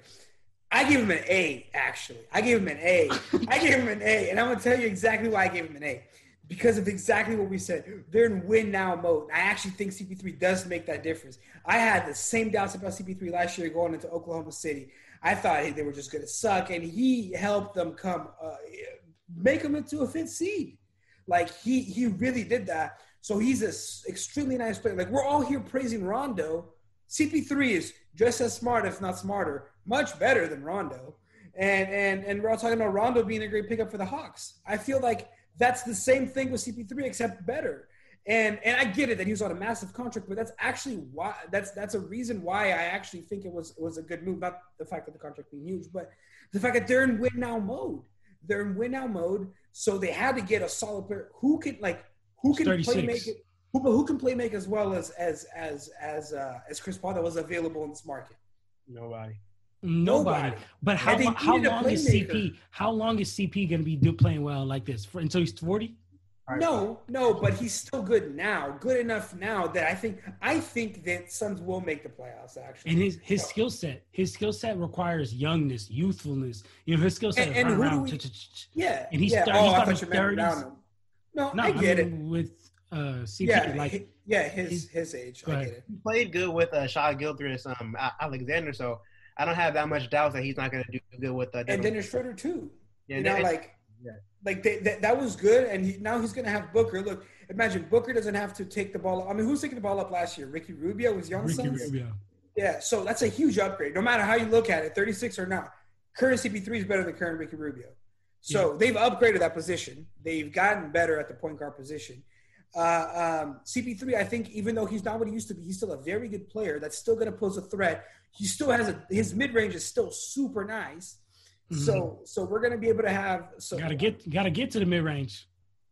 I give him an A. Actually, I gave him an A. I gave him an A, and I'm gonna tell you exactly why I gave him an A. Because of exactly what we said. They're in win now mode. I actually think CP3 does make that difference. I had the same doubts about CP3 last year going into Oklahoma City. I thought they were just going to suck, and he helped them come, uh, make him into a fifth seed. Like he he really did that. So he's an extremely nice player. Like we're all here praising Rondo. CP3 is just as smart, if not smarter, much better than Rondo. And and and we're all talking about Rondo being a great pickup for the Hawks. I feel like that's the same thing with CP3 except better. And and I get it that he was on a massive contract, but that's actually why that's that's a reason why I actually think it was was a good move. Not the fact that the contract being huge, but the fact that they're in win now mode. They're in win now mode, so they had to get a solid player who can like who can play make it who, who can play make as well as as as as uh, as Chris Paul that was available in this market. Nobody. Nobody. Nobody. But how, And they lo- how long is. CP? How long is CP going to be do, playing well like this for, until he's 40? No, no, but he's still good now. Good enough now that I think I think that Suns will make the playoffs. Actually, And his his skill set, his skill set requires youngness, youthfulness. You know, his skill set And- is and run who do we- yeah, and he's yeah. thir- oh, he's I got thought him you meant 30s. around. No, No, I get it. mean, with uh, CP. Yeah, like hi- yeah, his his age. I get it. He played good with uh, Shai Gilgeous, um, A- Alexander, so I don't have that much doubt that he's not going to do good with uh, And Dennis Schroeder too. Yeah, you know, and- like, yeah. Like they, that, that was good, and he, now he's gonna have Booker. Look, imagine Booker doesn't have to take the ball. Up. I mean, who's taking the ball up last year? Ricky Rubio was young Ricky Suns. Rubio. Yeah, so that's a huge upgrade, no matter how you look at it, 36 or not. Current CP3 is better than current Ricky Rubio. So they've upgraded that position. They've gotten better at the point guard position. Uh, um, CP3, I think, even though he's not what he used to be, he's still a very good player that's still going to pose a threat. He still has a his mid range is still super nice. So mm-hmm. so we're going to be able to have so Got to get got to get to the mid range.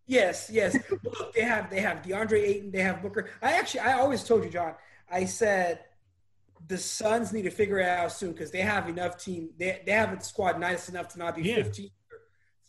Yes, yes. Look, they have they have DeAndre Ayton, they have Booker. I actually I always told you, John. I said the Suns need to figure it out soon because they have enough team. They they have a squad nice enough to not be Yeah. 15th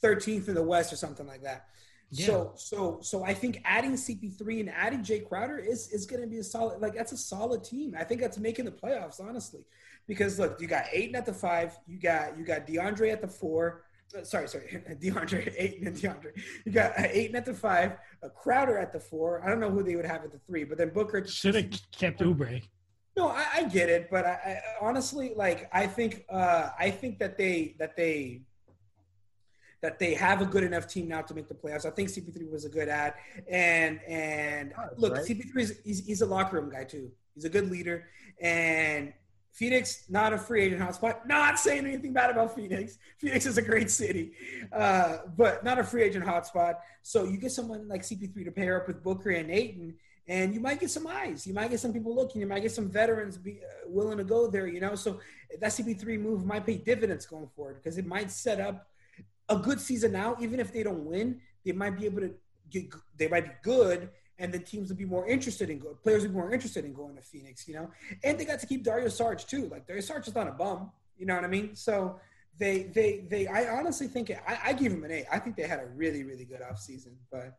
or 13th in the West or something like that. So so so I think adding CP3 and adding Jae Crowder is is going to be a solid like that's a solid team. I think that's making the playoffs honestly. Because look, you got Ayton at the five, you got you got DeAndre at the four. uh, Sorry, sorry, DeAndre Ayton and DeAndre. You got uh, Ayton at the five, a Crowder at the four. I don't know who they would have at the three, but then Booker Should have kept Oubre. no, I, I get it, but I, I honestly like I think uh, I think that they that they that they have a good enough team now to make the playoffs. I think CP3 was a good ad, and and look, right. CP3 is he's, he's a locker room guy too. He's a good leader, and Phoenix not a free agent hotspot. Not saying anything bad about Phoenix. Phoenix is a great city, uh, but not a free agent hotspot. So you get someone like CP3 to pair up with Booker and Ayton, and you might get some eyes. You might get some people looking. You might get some veterans be uh, willing to go there. You know, so that CP3 move might pay dividends going forward because it might set up a good season now. Even if they don't win, they might be able to get. They might be good, and then teams will be more interested in go. Players will be more interested in going to Phoenix. You know, and they got to keep Dario Saric too. Like Dario Saric is not a bum. You know what I mean? So. They, they, they. I honestly think I, I give them an A. I think they had a really, really good offseason. But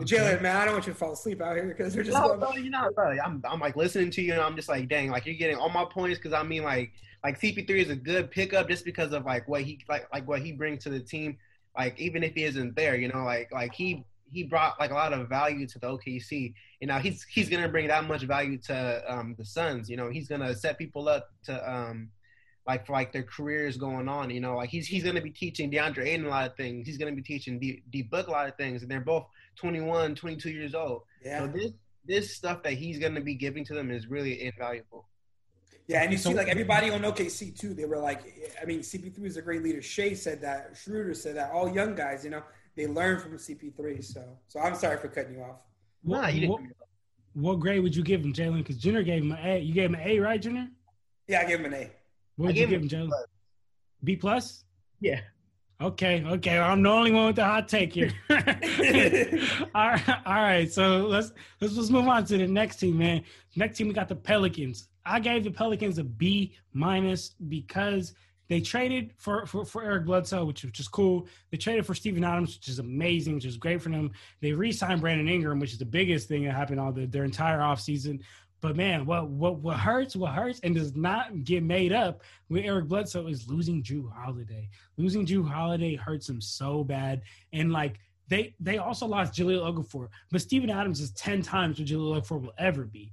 Okay. Jalen, man, I don't want you to fall asleep out here because they're just No, going. bro, you know, bro, I'm, I'm like listening to you, and I'm just like, dang, like you're getting all my points because I mean, like, like CP3 is a good pickup just because of like what he like, like what he brings to the team. Like even if he isn't there, you know, like like he he brought like a lot of value to the OKC. You know, he's he's gonna bring that much value to um, the Suns. You know, he's gonna set people up to um, like for like their careers going on. You know, like he's he's gonna be teaching DeAndre Ayton a lot of things. He's gonna be teaching D, D Book a lot of things, and they're both 21, 22 years old. Yeah, So this this stuff that he's going to be giving to them is really invaluable. yeah, and you see, like everybody on OKC too. They were like, I mean, CP3 is a great leader. Shai said that. Schroeder said that. All young guys, you know, they learn from CP3. So, so I'm sorry for cutting you off. Nah, What, you didn't. what grade would you give him, Jalen? Because Jenner gave him an A. You gave him an A, right, Jenner? Yeah, I give him an A. What I would you give him, him Jalen? B plus? Yeah. Okay, okay. I'm the only one with the hot take here. all right, all right. So let's let's just move on to the next team, man. Next team, we got the Pelicans. I gave the Pelicans a B minus because they traded for, for, for Eric Bledsoe, which, is cool. They traded for Steven Adams, which is amazing, which is great for them. They re-signed Brandon Ingram, which is the biggest thing that happened all the, their entire offseason. But man, what what what hurts, what hurts, and does not get made up with Eric Bledsoe is losing Jrue Holiday. Losing Jrue Holiday hurts him so bad, and like they they also lost Jahlil Okafor, but Steven Adams is ten times what Jahlil Okafor will ever be.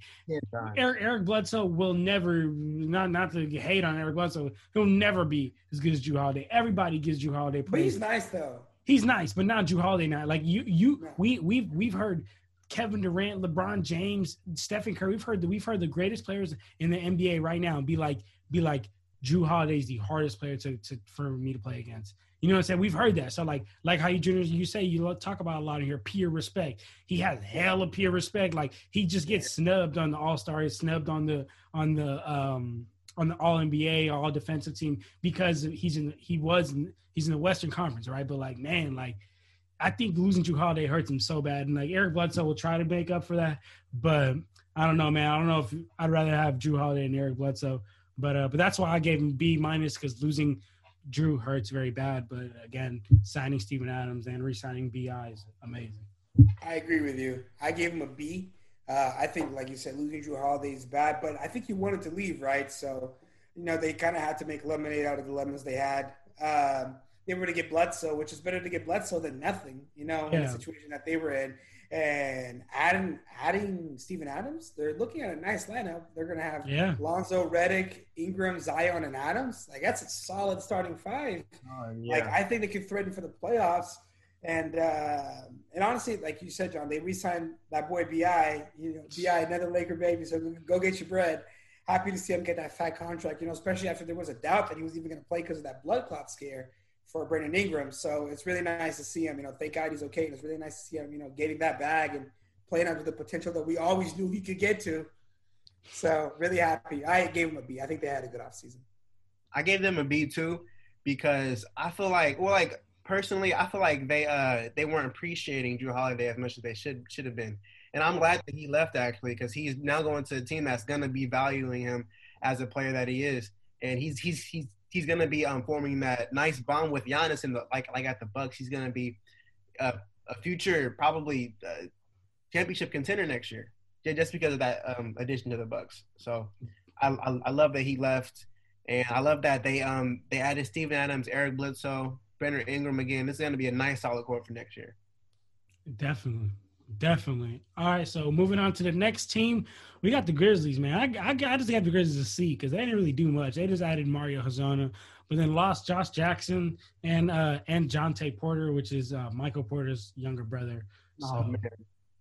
Eric Eric Bledsoe will never not not to hate on Eric Bledsoe, he'll never be as good as Jrue Holiday. Everybody gives Jrue Holiday But he's nice though. He's nice, but not Jrue Holiday. Now, like you, you, No. we, we've we've heard Kevin Durant, LeBron James, Stephen Curry. We've heard that we've heard the greatest players in the NBA right now be like, be like, Jrue Holiday is the hardest player to, to for me to play against. You know what I'm saying? We've heard that. So like, like how you juniors, you say you talk about a lot in here, peer respect. He has hell of peer respect. Like he just gets snubbed on the All Star, he's snubbed on the on the um on the All NBA, All Defensive team because he's in he was in, he's in the Western Conference, right? But like, man, like I think losing Jrue Holiday hurts him so bad, and like Eric Bledsoe will try to make up for that, but I don't know, man. I don't know if I'd rather have Jrue Holiday and Eric Bledsoe, but uh, but that's why I gave him B minus because losing Jrue hurts very bad. But again, signing Steven Adams and re-signing Bi is amazing. I agree with you. I gave him a B. Uh, I think, like you said, losing Jrue Holiday is bad, but I think he wanted to leave, right? So, you know, they kind of had to make lemonade out of the lemons they had. Um, they were to get Bledsoe, which is better to get Bledsoe than nothing, you know, in the situation that they were in. And adding adding Steven Adams, they're looking at a nice lineup. They're going to have Yeah. Lonzo, Redick, Ingram, Zion, and Adams. Like that's a solid starting five. Like I think they could threaten for the playoffs. And uh, and honestly, like you said, John, they re-signed that boy Bi. You know, Bi, another Laker baby. So go- go get your bread. Happy to see him get that fat contract. You know, especially after there was a doubt that he was even going to play because of that blood clot scare for Brandon Ingram. So it's really nice to see him. You know, thank God he's okay. And it's really nice to see him. You know, getting that bag and playing up to the potential that we always knew he could get to. So really happy. I gave him a B. I think they had a good offseason. I gave them a B too because I feel like, well, like personally, I feel like they uh they weren't appreciating Jrue Holiday as much as they should should have been, and I'm glad that he left actually because he's now going to a team that's gonna be valuing him as a player that he is, and he's he's he's he's gonna be um forming that nice bond with Giannis the like like at the Bucks. He's gonna be a, a future probably uh, championship contender next year ju- just because of that um addition to the Bucks. So I I, I love that he left. And I love that they um they added Steven Adams, Eric Bledsoe, Brandon Ingram again. This is going to be a nice solid core for next year. Definitely. Definitely. All right. So moving on to the next team, we got the Grizzlies, man. I, I, I just got the Grizzlies a C because they didn't really do much. They just added Mario Hezonja, but then lost Josh Jackson and uh and Jontay Porter, which is uh, Michael Porter's younger brother. So, Oh, man.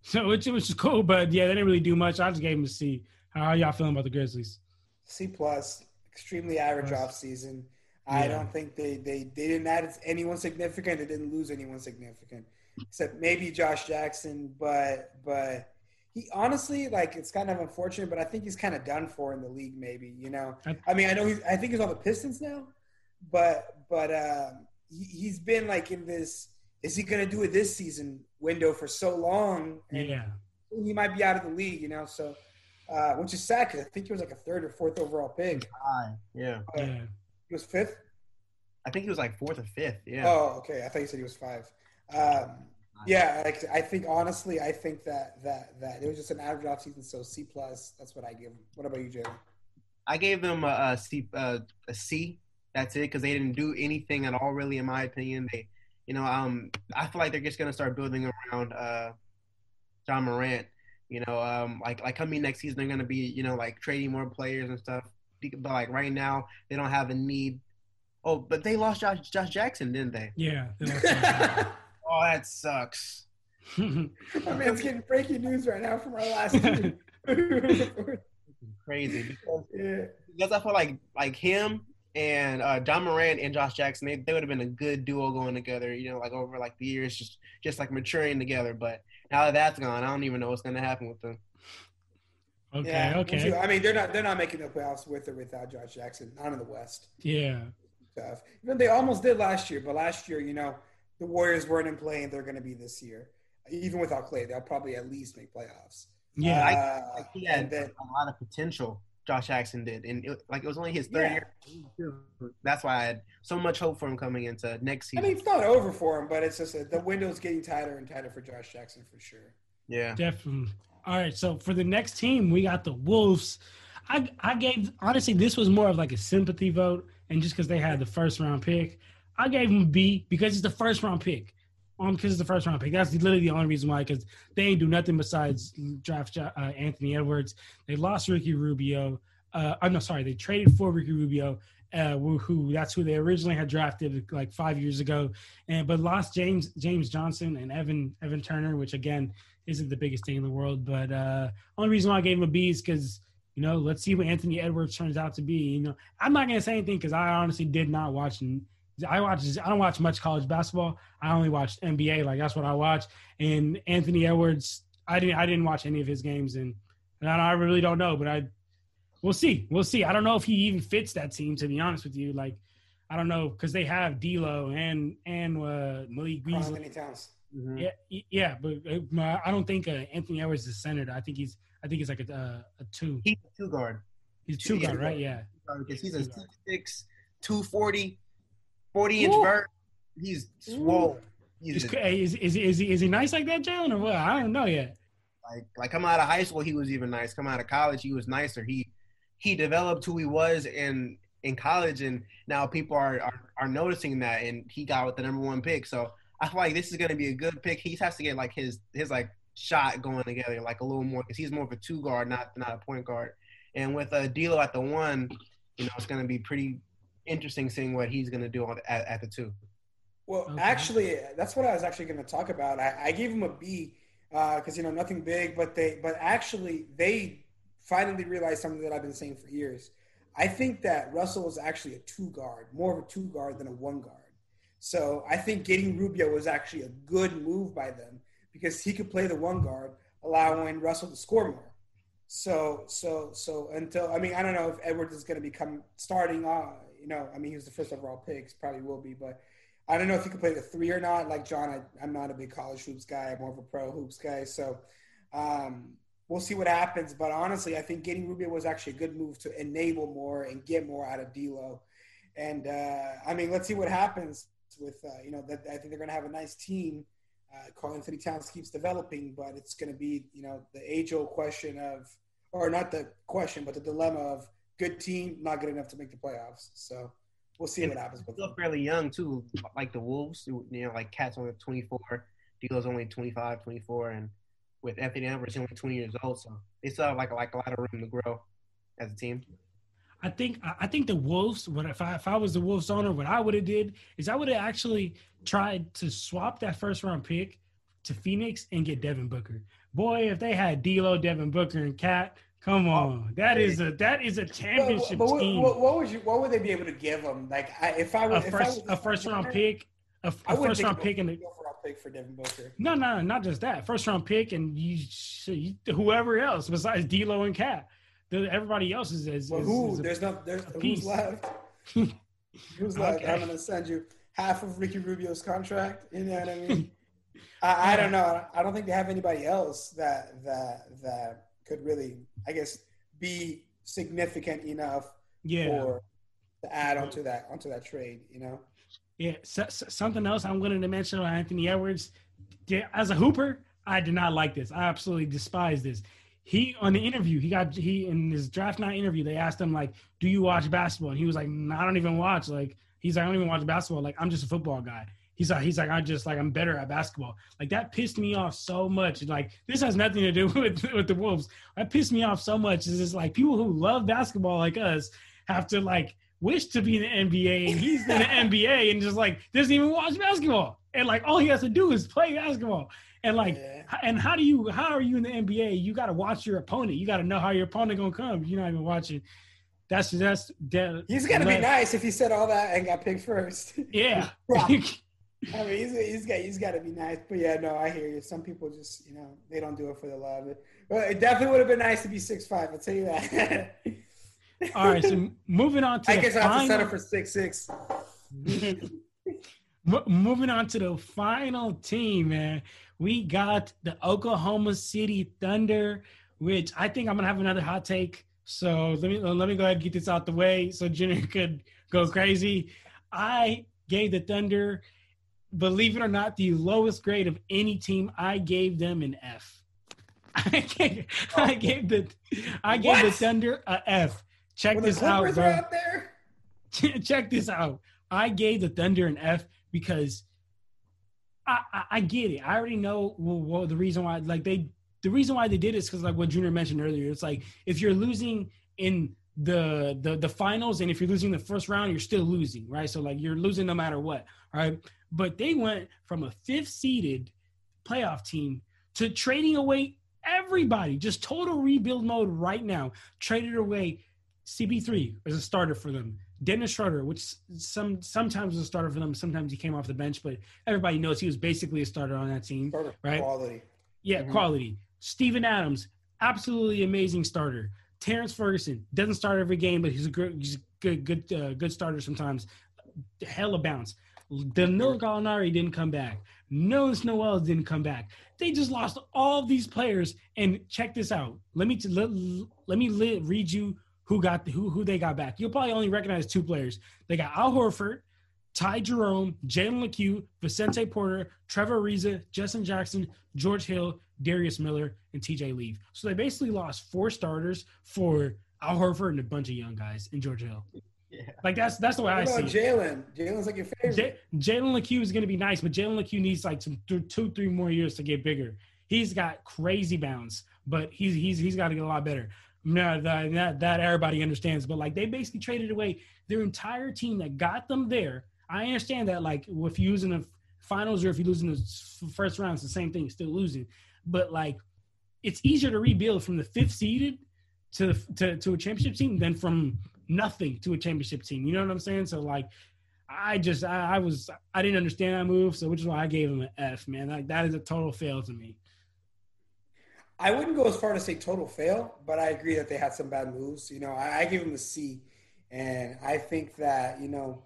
so which, which is cool, but yeah, they didn't really do much. I just gave them a C. How are y'all feeling about the Grizzlies? C plus, extremely average Plus. off season. I don't think they, they they didn't add anyone significant. They didn't lose anyone significant, except maybe Josh Jackson. But but he honestly like it's kind of unfortunate. But I think he's kind of done for in the league. Maybe you know. I- I mean, I know he's. I think he's on the Pistons now, but but um, he, he's been like in this. Is he going to do it this season window for so long? And Yeah. he might be out of the league. You know, so. Uh, which is sad because I think he was like a third or fourth overall pick. Yeah, Yeah. He was fifth. I think he was like fourth or fifth. Yeah, Oh, okay. I thought you said he was five. Um, yeah, like, I think honestly, I think that that that it was just an average off season. So C plus. That's what I give him. What about you, Jalen? I gave them a, a C. Uh, a C. That's it because they didn't do anything at all, really, in my opinion. They, you know, um, I feel like they're just gonna start building around uh, Ja Morant. You know, um, like like coming next season, they're gonna be, you know, like trading more players and stuff. But like right now, they don't have a need. Oh, but they lost Josh Josh Jackson, didn't they? Yeah. Oh, that sucks. I mean, it's getting breaking news right now from our last team. Crazy because yeah. because I feel like like him and uh, Ja Morant and Josh Jackson, they, they would have been a good duo going together. You know, like over like the years, just just like maturing together. But now that that's gone, I don't even know what's going to happen with them. okay. yeah. Okay. I mean, they're not they're not making the playoffs with or without Josh Jackson. Not in the West. Yeah. Tough. Even they almost did last year, but last year, you know, the Warriors weren't in play, and they're going to be this year. Even without Clay, they'll probably at least make playoffs. Yeah. Uh, He had and then a lot of potential. Josh Jackson did, and it, like it was only his third Yeah. year. That's why I had so much hope for him coming into next season. I mean, it's not over for him, but it's just that the window's getting tighter and tighter for Josh Jackson for sure. yeah, Definitely. All right. So for the next team, we got the Wolves. I I gave honestly this was more of like a sympathy vote, and just because they had the first round pick, I gave him a B because it's the first round pick. Um, because it's the first round pick. That's literally the only reason why. Because they ain't do nothing besides draft uh, Anthony Edwards. They lost Ricky Rubio. Uh, I'm no sorry. They traded for Ricky Rubio. Uh, who, who that's who they originally had drafted like five years ago, and but lost James James Johnson and Evan Evan Turner, which again isn't the biggest thing in the world. But uh, only reason why I gave him a B is because you know let's see what Anthony Edwards turns out to be. You know, I'm not gonna say anything because I honestly did not watch. I watch. I don't watch much college basketball. I only watch NBA. Like that's what I watch. And Anthony Edwards, I didn't. I didn't watch any of his games, and, and I really don't know. But I, we'll see. We'll see. I don't know if he even fits that team. To be honest with you, like I don't know because they have D'Lo and and uh, Malik Karl Beasley. Anthony Towns. Mhm. Yeah, yeah, but uh, I don't think uh, Anthony Edwards is centered. I think he's. I think he's like a uh, a two. he's a two guard He's two yeah, guard, right? Yeah. because he's a Two guard. 6'6", 240, 40 inch Ooh. vert. He's swole. He's Is, just, is, is, is, he, is he nice like that, Jalen, or what? I don't know yet. like like come out of high school, he was even nice. Come out of college, he was nicer. He he developed who he was in in college, and now people are are, are noticing that, and he got with the number one pick. So I feel like this is going to be a good pick. He has to get like his his like shot going together, like a little more, because he's more of a two guard, not not a point guard. And with uh, D'Lo at the one, you know, it's going to be pretty interesting seeing what he's going to do on, at, at the two. Well, Okay. actually, that's what I was actually going to talk about. I, I gave him a B because you know nothing big, but they but actually they finally realized something that I've been saying for years. I think that Russell is actually a two guard, more of a two guard than a one guard. So I think getting Rubio was actually a good move by them because he could play the one guard, allowing Russell to score more. So so so until I mean I don't know if Edwards is going to become starting. Uh, you know, I mean he was the first overall pick, probably will be, but I don't know if he could play the three or not. Like John, I, I'm not a big college hoops guy. I'm more of a pro hoops guy. So um, we'll see what happens. But honestly, I think getting Rubio was actually a good move to enable more and get more out of D'Lo. And uh, I mean, let's see what happens with uh, you know. That, I think they're going to have a nice team. Uh, Karl Anthony Towns keeps developing, but it's going to be you know the age-old question of, or not the question, but the dilemma of good team not good enough to make the playoffs. So we'll see what happens with still them. fairly young too, like the Wolves. You know, like Cat's only 24, D'Lo's only 25, 24, and with Anthony Edwards, he's only 20 years old. So they still have like like a lot of room to grow as a team. I think I- I think the Wolves. What if I if I was the Wolves owner, what I would have did is I would have actually tried to swap that first round pick to Phoenix and get Devin Booker. Boy, if they had D'Lo, Devin Booker, and Cat, come on, that is a that is a But, championship but what, team. what, what would you? What would they be able to give them? Like, I, if I a was I first was a first round pick, a, a first round pick, and a, overall pick for Devin Booker. no, no, not just that. First round pick, and you, you whoever else besides D'Lo and Cat. Everybody else is, is, Well, who? is a- there's no. There's piece. who's left. who's left? Okay. I'm gonna send you half of Ricky Rubio's contract. You know what I mean? I, I don't know. I don't think they have anybody else that that that could really, I guess, be significant enough yeah. for to add onto that onto that trade. You know. Yeah, so, so- something else I'm willing to mention on Anthony Edwards. As a hooper, I did not like this. I absolutely despise this. He on the interview, he got he in his draft night interview. They asked him like, "Do you watch basketball?" And he was like, "I don't even watch." Like he's like, "I don't even watch basketball. Like I'm just a football guy." He's like, he's like, I just like I'm better at basketball. Like that pissed me off so much. Like this has nothing to do with with the Wolves. That pissed me off so much. Is just like people who love basketball like us have to like wish to be in the NBA and he's in the NBA and just like doesn't even watch basketball. And like all he has to do is play basketball. And like Yeah. and how do you how are you in the NBA? You gotta watch your opponent. You gotta know how your opponent gonna come. You're not even watching. That's that's that, He's gonna be nice if he said all that and got picked first. Yeah. I mean, he's, he's got he's got to be nice, but yeah, no, I hear you. Some people just, you know, they don't do it for the love. Of it. But it definitely would have been nice to be six five. I'll tell you that. all right. So moving on to I the guess I have to final- settle for six six. Mo- moving on to the final team, man. We got the Oklahoma City Thunder, which I think I'm gonna have another hot take So let me let me go ahead and get this out the way so Junior could go crazy. I gave the Thunder, believe it or not, the lowest grade of any team. I gave them an F. I gave, oh. I gave the I gave the What? Thunder a F. Check When the this out, bro. out there. check this out. I gave the Thunder an F because I, I, I get it. I already know well, well, the reason why. Like they, the reason why they did it is because like what Junior mentioned earlier. It's like if you're losing in the the the finals and if you're losing the first round, you're still losing, right? So like you're losing no matter what, right? But they went from a fifth seeded playoff team to trading away everybody, just total rebuild mode right now. Traded away CP3 as a starter for them. Dennis Schroeder, which some sometimes was a starter for them, sometimes he came off the bench, but everybody knows he was basically a starter on that team. Of Right. quality. Yeah, Mhm. quality. Steven Adams, absolutely amazing starter. Terrence Ferguson doesn't start every game, but he's a good, he's a good, good, uh, good starter sometimes. Hella bounce. Danilo Gallinari didn't come back. Nerlens Noel didn't come back. They just lost all these players. And check this out. Let me t- let, let me li- read you who got who who they got back. You'll probably only recognize two players. They got Al Horford, Ty Jerome, Jalen Lecque, Vincent Poirier, Trevor Ariza, Justin Jackson, George Hill, Darius Miller, and TJ Leaf. So they basically lost four starters for Al Horford and a bunch of young guys in George Hill. Yeah. Like that's that's the way I What see about it. Jalen? Jalen's like your favorite. J- Jalen Lecque is going to be nice, but Jalen Lecque needs like some th- two, three more years to get bigger. He's got crazy bounce, but he's he's he's got to get a lot better. No, that, that that everybody understands, but like they basically traded away their entire team that got them there. I understand that, like if you lose in the finals or if you lose in the first round, it's the same thing, still losing. But like, it's easier to rebuild from the fifth seeded to to to a championship team than from nothing to a championship team. You know what I'm saying? So like, I just I, I was I didn't understand that move, so which is why I gave him an F. Man, like that is a total fail to me. I wouldn't go as far to say total fail, but I agree that they had some bad moves. You know, I, I give them a C, and I think that you know,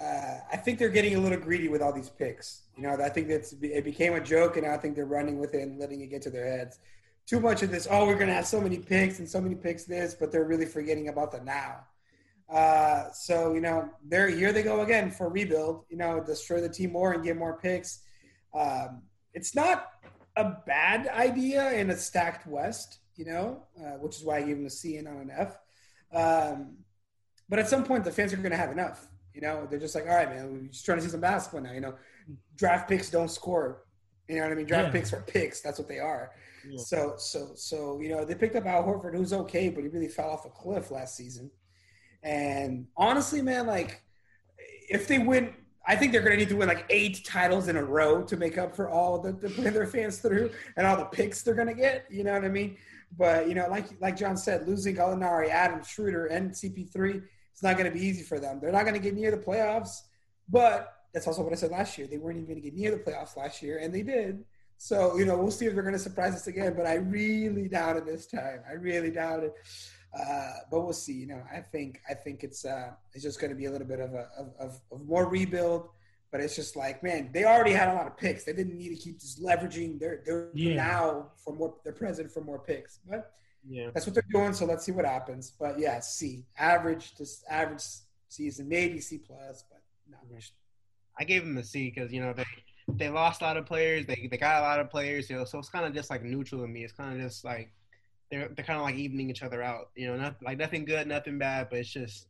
uh, I think they're getting a little greedy with all these picks. You know, I think that's it became a joke, and I think they're running with it and letting it get to their heads. Too much of this. Oh, we're gonna have so many picks and so many picks this, but they're really forgetting about the now. Uh, so you know, they're here they go again for rebuild. You know, destroy the team more and get more picks. Um, it's not a bad idea in a stacked West, you know, uh, which is why I gave him a C and not an F. Um, but at some point, the fans are going to have enough. You know, they're just like, all right, man, we're just trying to see some basketball now. You know, draft picks don't score. You know what I mean? Draft Yeah. picks are picks. That's what they are. So, so, so, you know, they picked up Al Horford, who's okay, but he really fell off a cliff last season. And honestly, man, like, if they win, I think they're going to need to win like eight titles in a row to make up for all the, the their fans through and all the picks they're going to get. You know what I mean? But you know, like like John said, losing Gallinari, Adam Schroeder, and CP3, it's not going to be easy for them. They're not going to get near the playoffs. But that's also what I said last year. They weren't even going to get near the playoffs last year, and they did. So you know, we'll see if they're going to surprise us again. But I really doubt it this time. I really doubt it. Uh, but we'll see. You know, I think I think it's uh, it's just going to be a little bit of a of, of, of more rebuild. But it's just like, man, they already had a lot of picks. They didn't need to keep just leveraging their their Yeah. now for more. They're present for more picks. But Yeah. that's what they're doing. So let's see what happens. But yeah, C average, just average season, maybe C plus, but not much. I gave them a C because you know they they lost a lot of players. They they got a lot of players. You know, so it's kind of just like neutral to me. It's kind of just like they're they're kind of like evening each other out. You know, not like nothing good, nothing bad, but it's just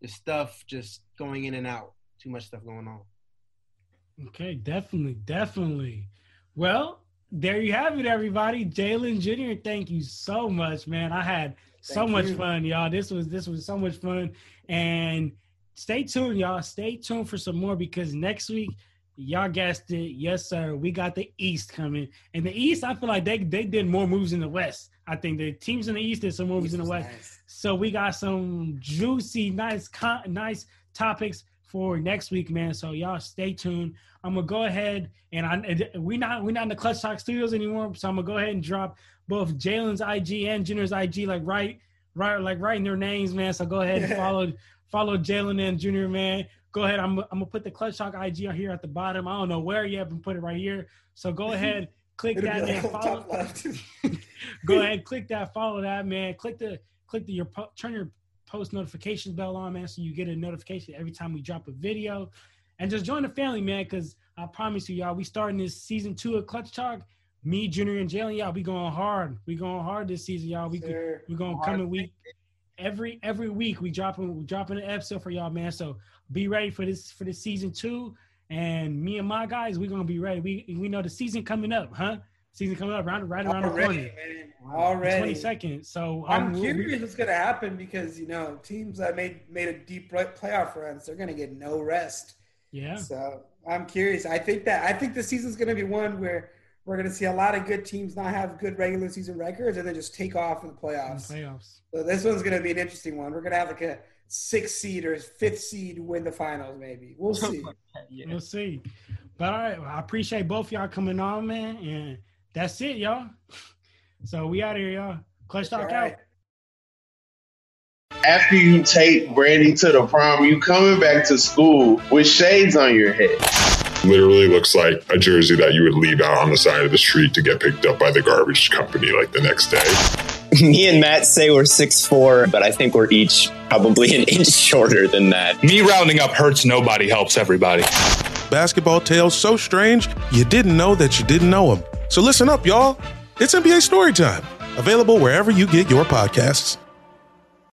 the stuff just going in and out. Too much stuff going on. Okay, definitely, definitely. Well, there you have it, everybody. Jalen Jr. Thank you so much, man. I had so Thank much you. fun, y'all. This was this was so much fun, and stay tuned, y'all. Stay tuned for some more because next week, y'all guessed it, yes sir. We got the East coming, and the East, I feel like they they did more moves in the West. I think the teams in the East did some moves in the West. Nice. So we got some juicy, nice, con- nice topics for next week, man. So y'all stay tuned. I'm gonna go ahead and I we not we not in the Clutch Talk Studios anymore. So I'm gonna go ahead and drop both Jalen's IG and Junior's IG, like right, right, like writing their names, man. So go ahead and follow follow Jalen and Junior, man. Go ahead. I'm I'm gonna put the Clutch Talk IG out here at the bottom. I don't know where yet, but put it right here. So go ahead, click It'll that, be man. Follow, go ahead, click that, follow that, man. Click the click the, your turn your post notifications bell on, man, so you get a notification every time we drop a video. And just join the family, man, because I promise you, y'all, we starting this season two of Clutch Talk. Me, Junior, and Jalen, y'all, we going hard. We going hard this season, y'all. We Sure. we gonna come in week every every week. We dropping we dropping an episode for y'all, man. So be ready for this for this season two. And me and my guys, we gonna be ready. We we know the season coming up, huh? Season coming up right right around the Already, corner. man. Already. Twenty seconds. So I'm um, we- curious what's gonna happen because you know teams that made made a deep play- playoff runs, they're gonna get no rest. yeah. So I'm curious. I think that I think the season's gonna be one where we're gonna see a lot of good teams not have good regular season records and then just take off in the in playoffs. the playoffs. So this one's gonna be an interesting one. We're gonna have like a six seed or fifth seed win the finals, maybe. We'll see. We'll see. But all right, well, I appreciate both y'all coming on, man. And that's it, y'all. So we out of here, y'all. Clutch Talk right. out. After you take Brandy to the prom, you coming back to school with shades on your head. Literally looks like a jersey that you would leave out on the side of the street to get picked up by the garbage company like the next day. Me and Matt say we're six four, but I think we're each probably an inch shorter than that. Me rounding up hurts nobody, helps everybody. Basketball tales so strange you didn't know that you didn't know them. So listen up, y'all. It's NBA Storytime, available wherever you get your podcasts.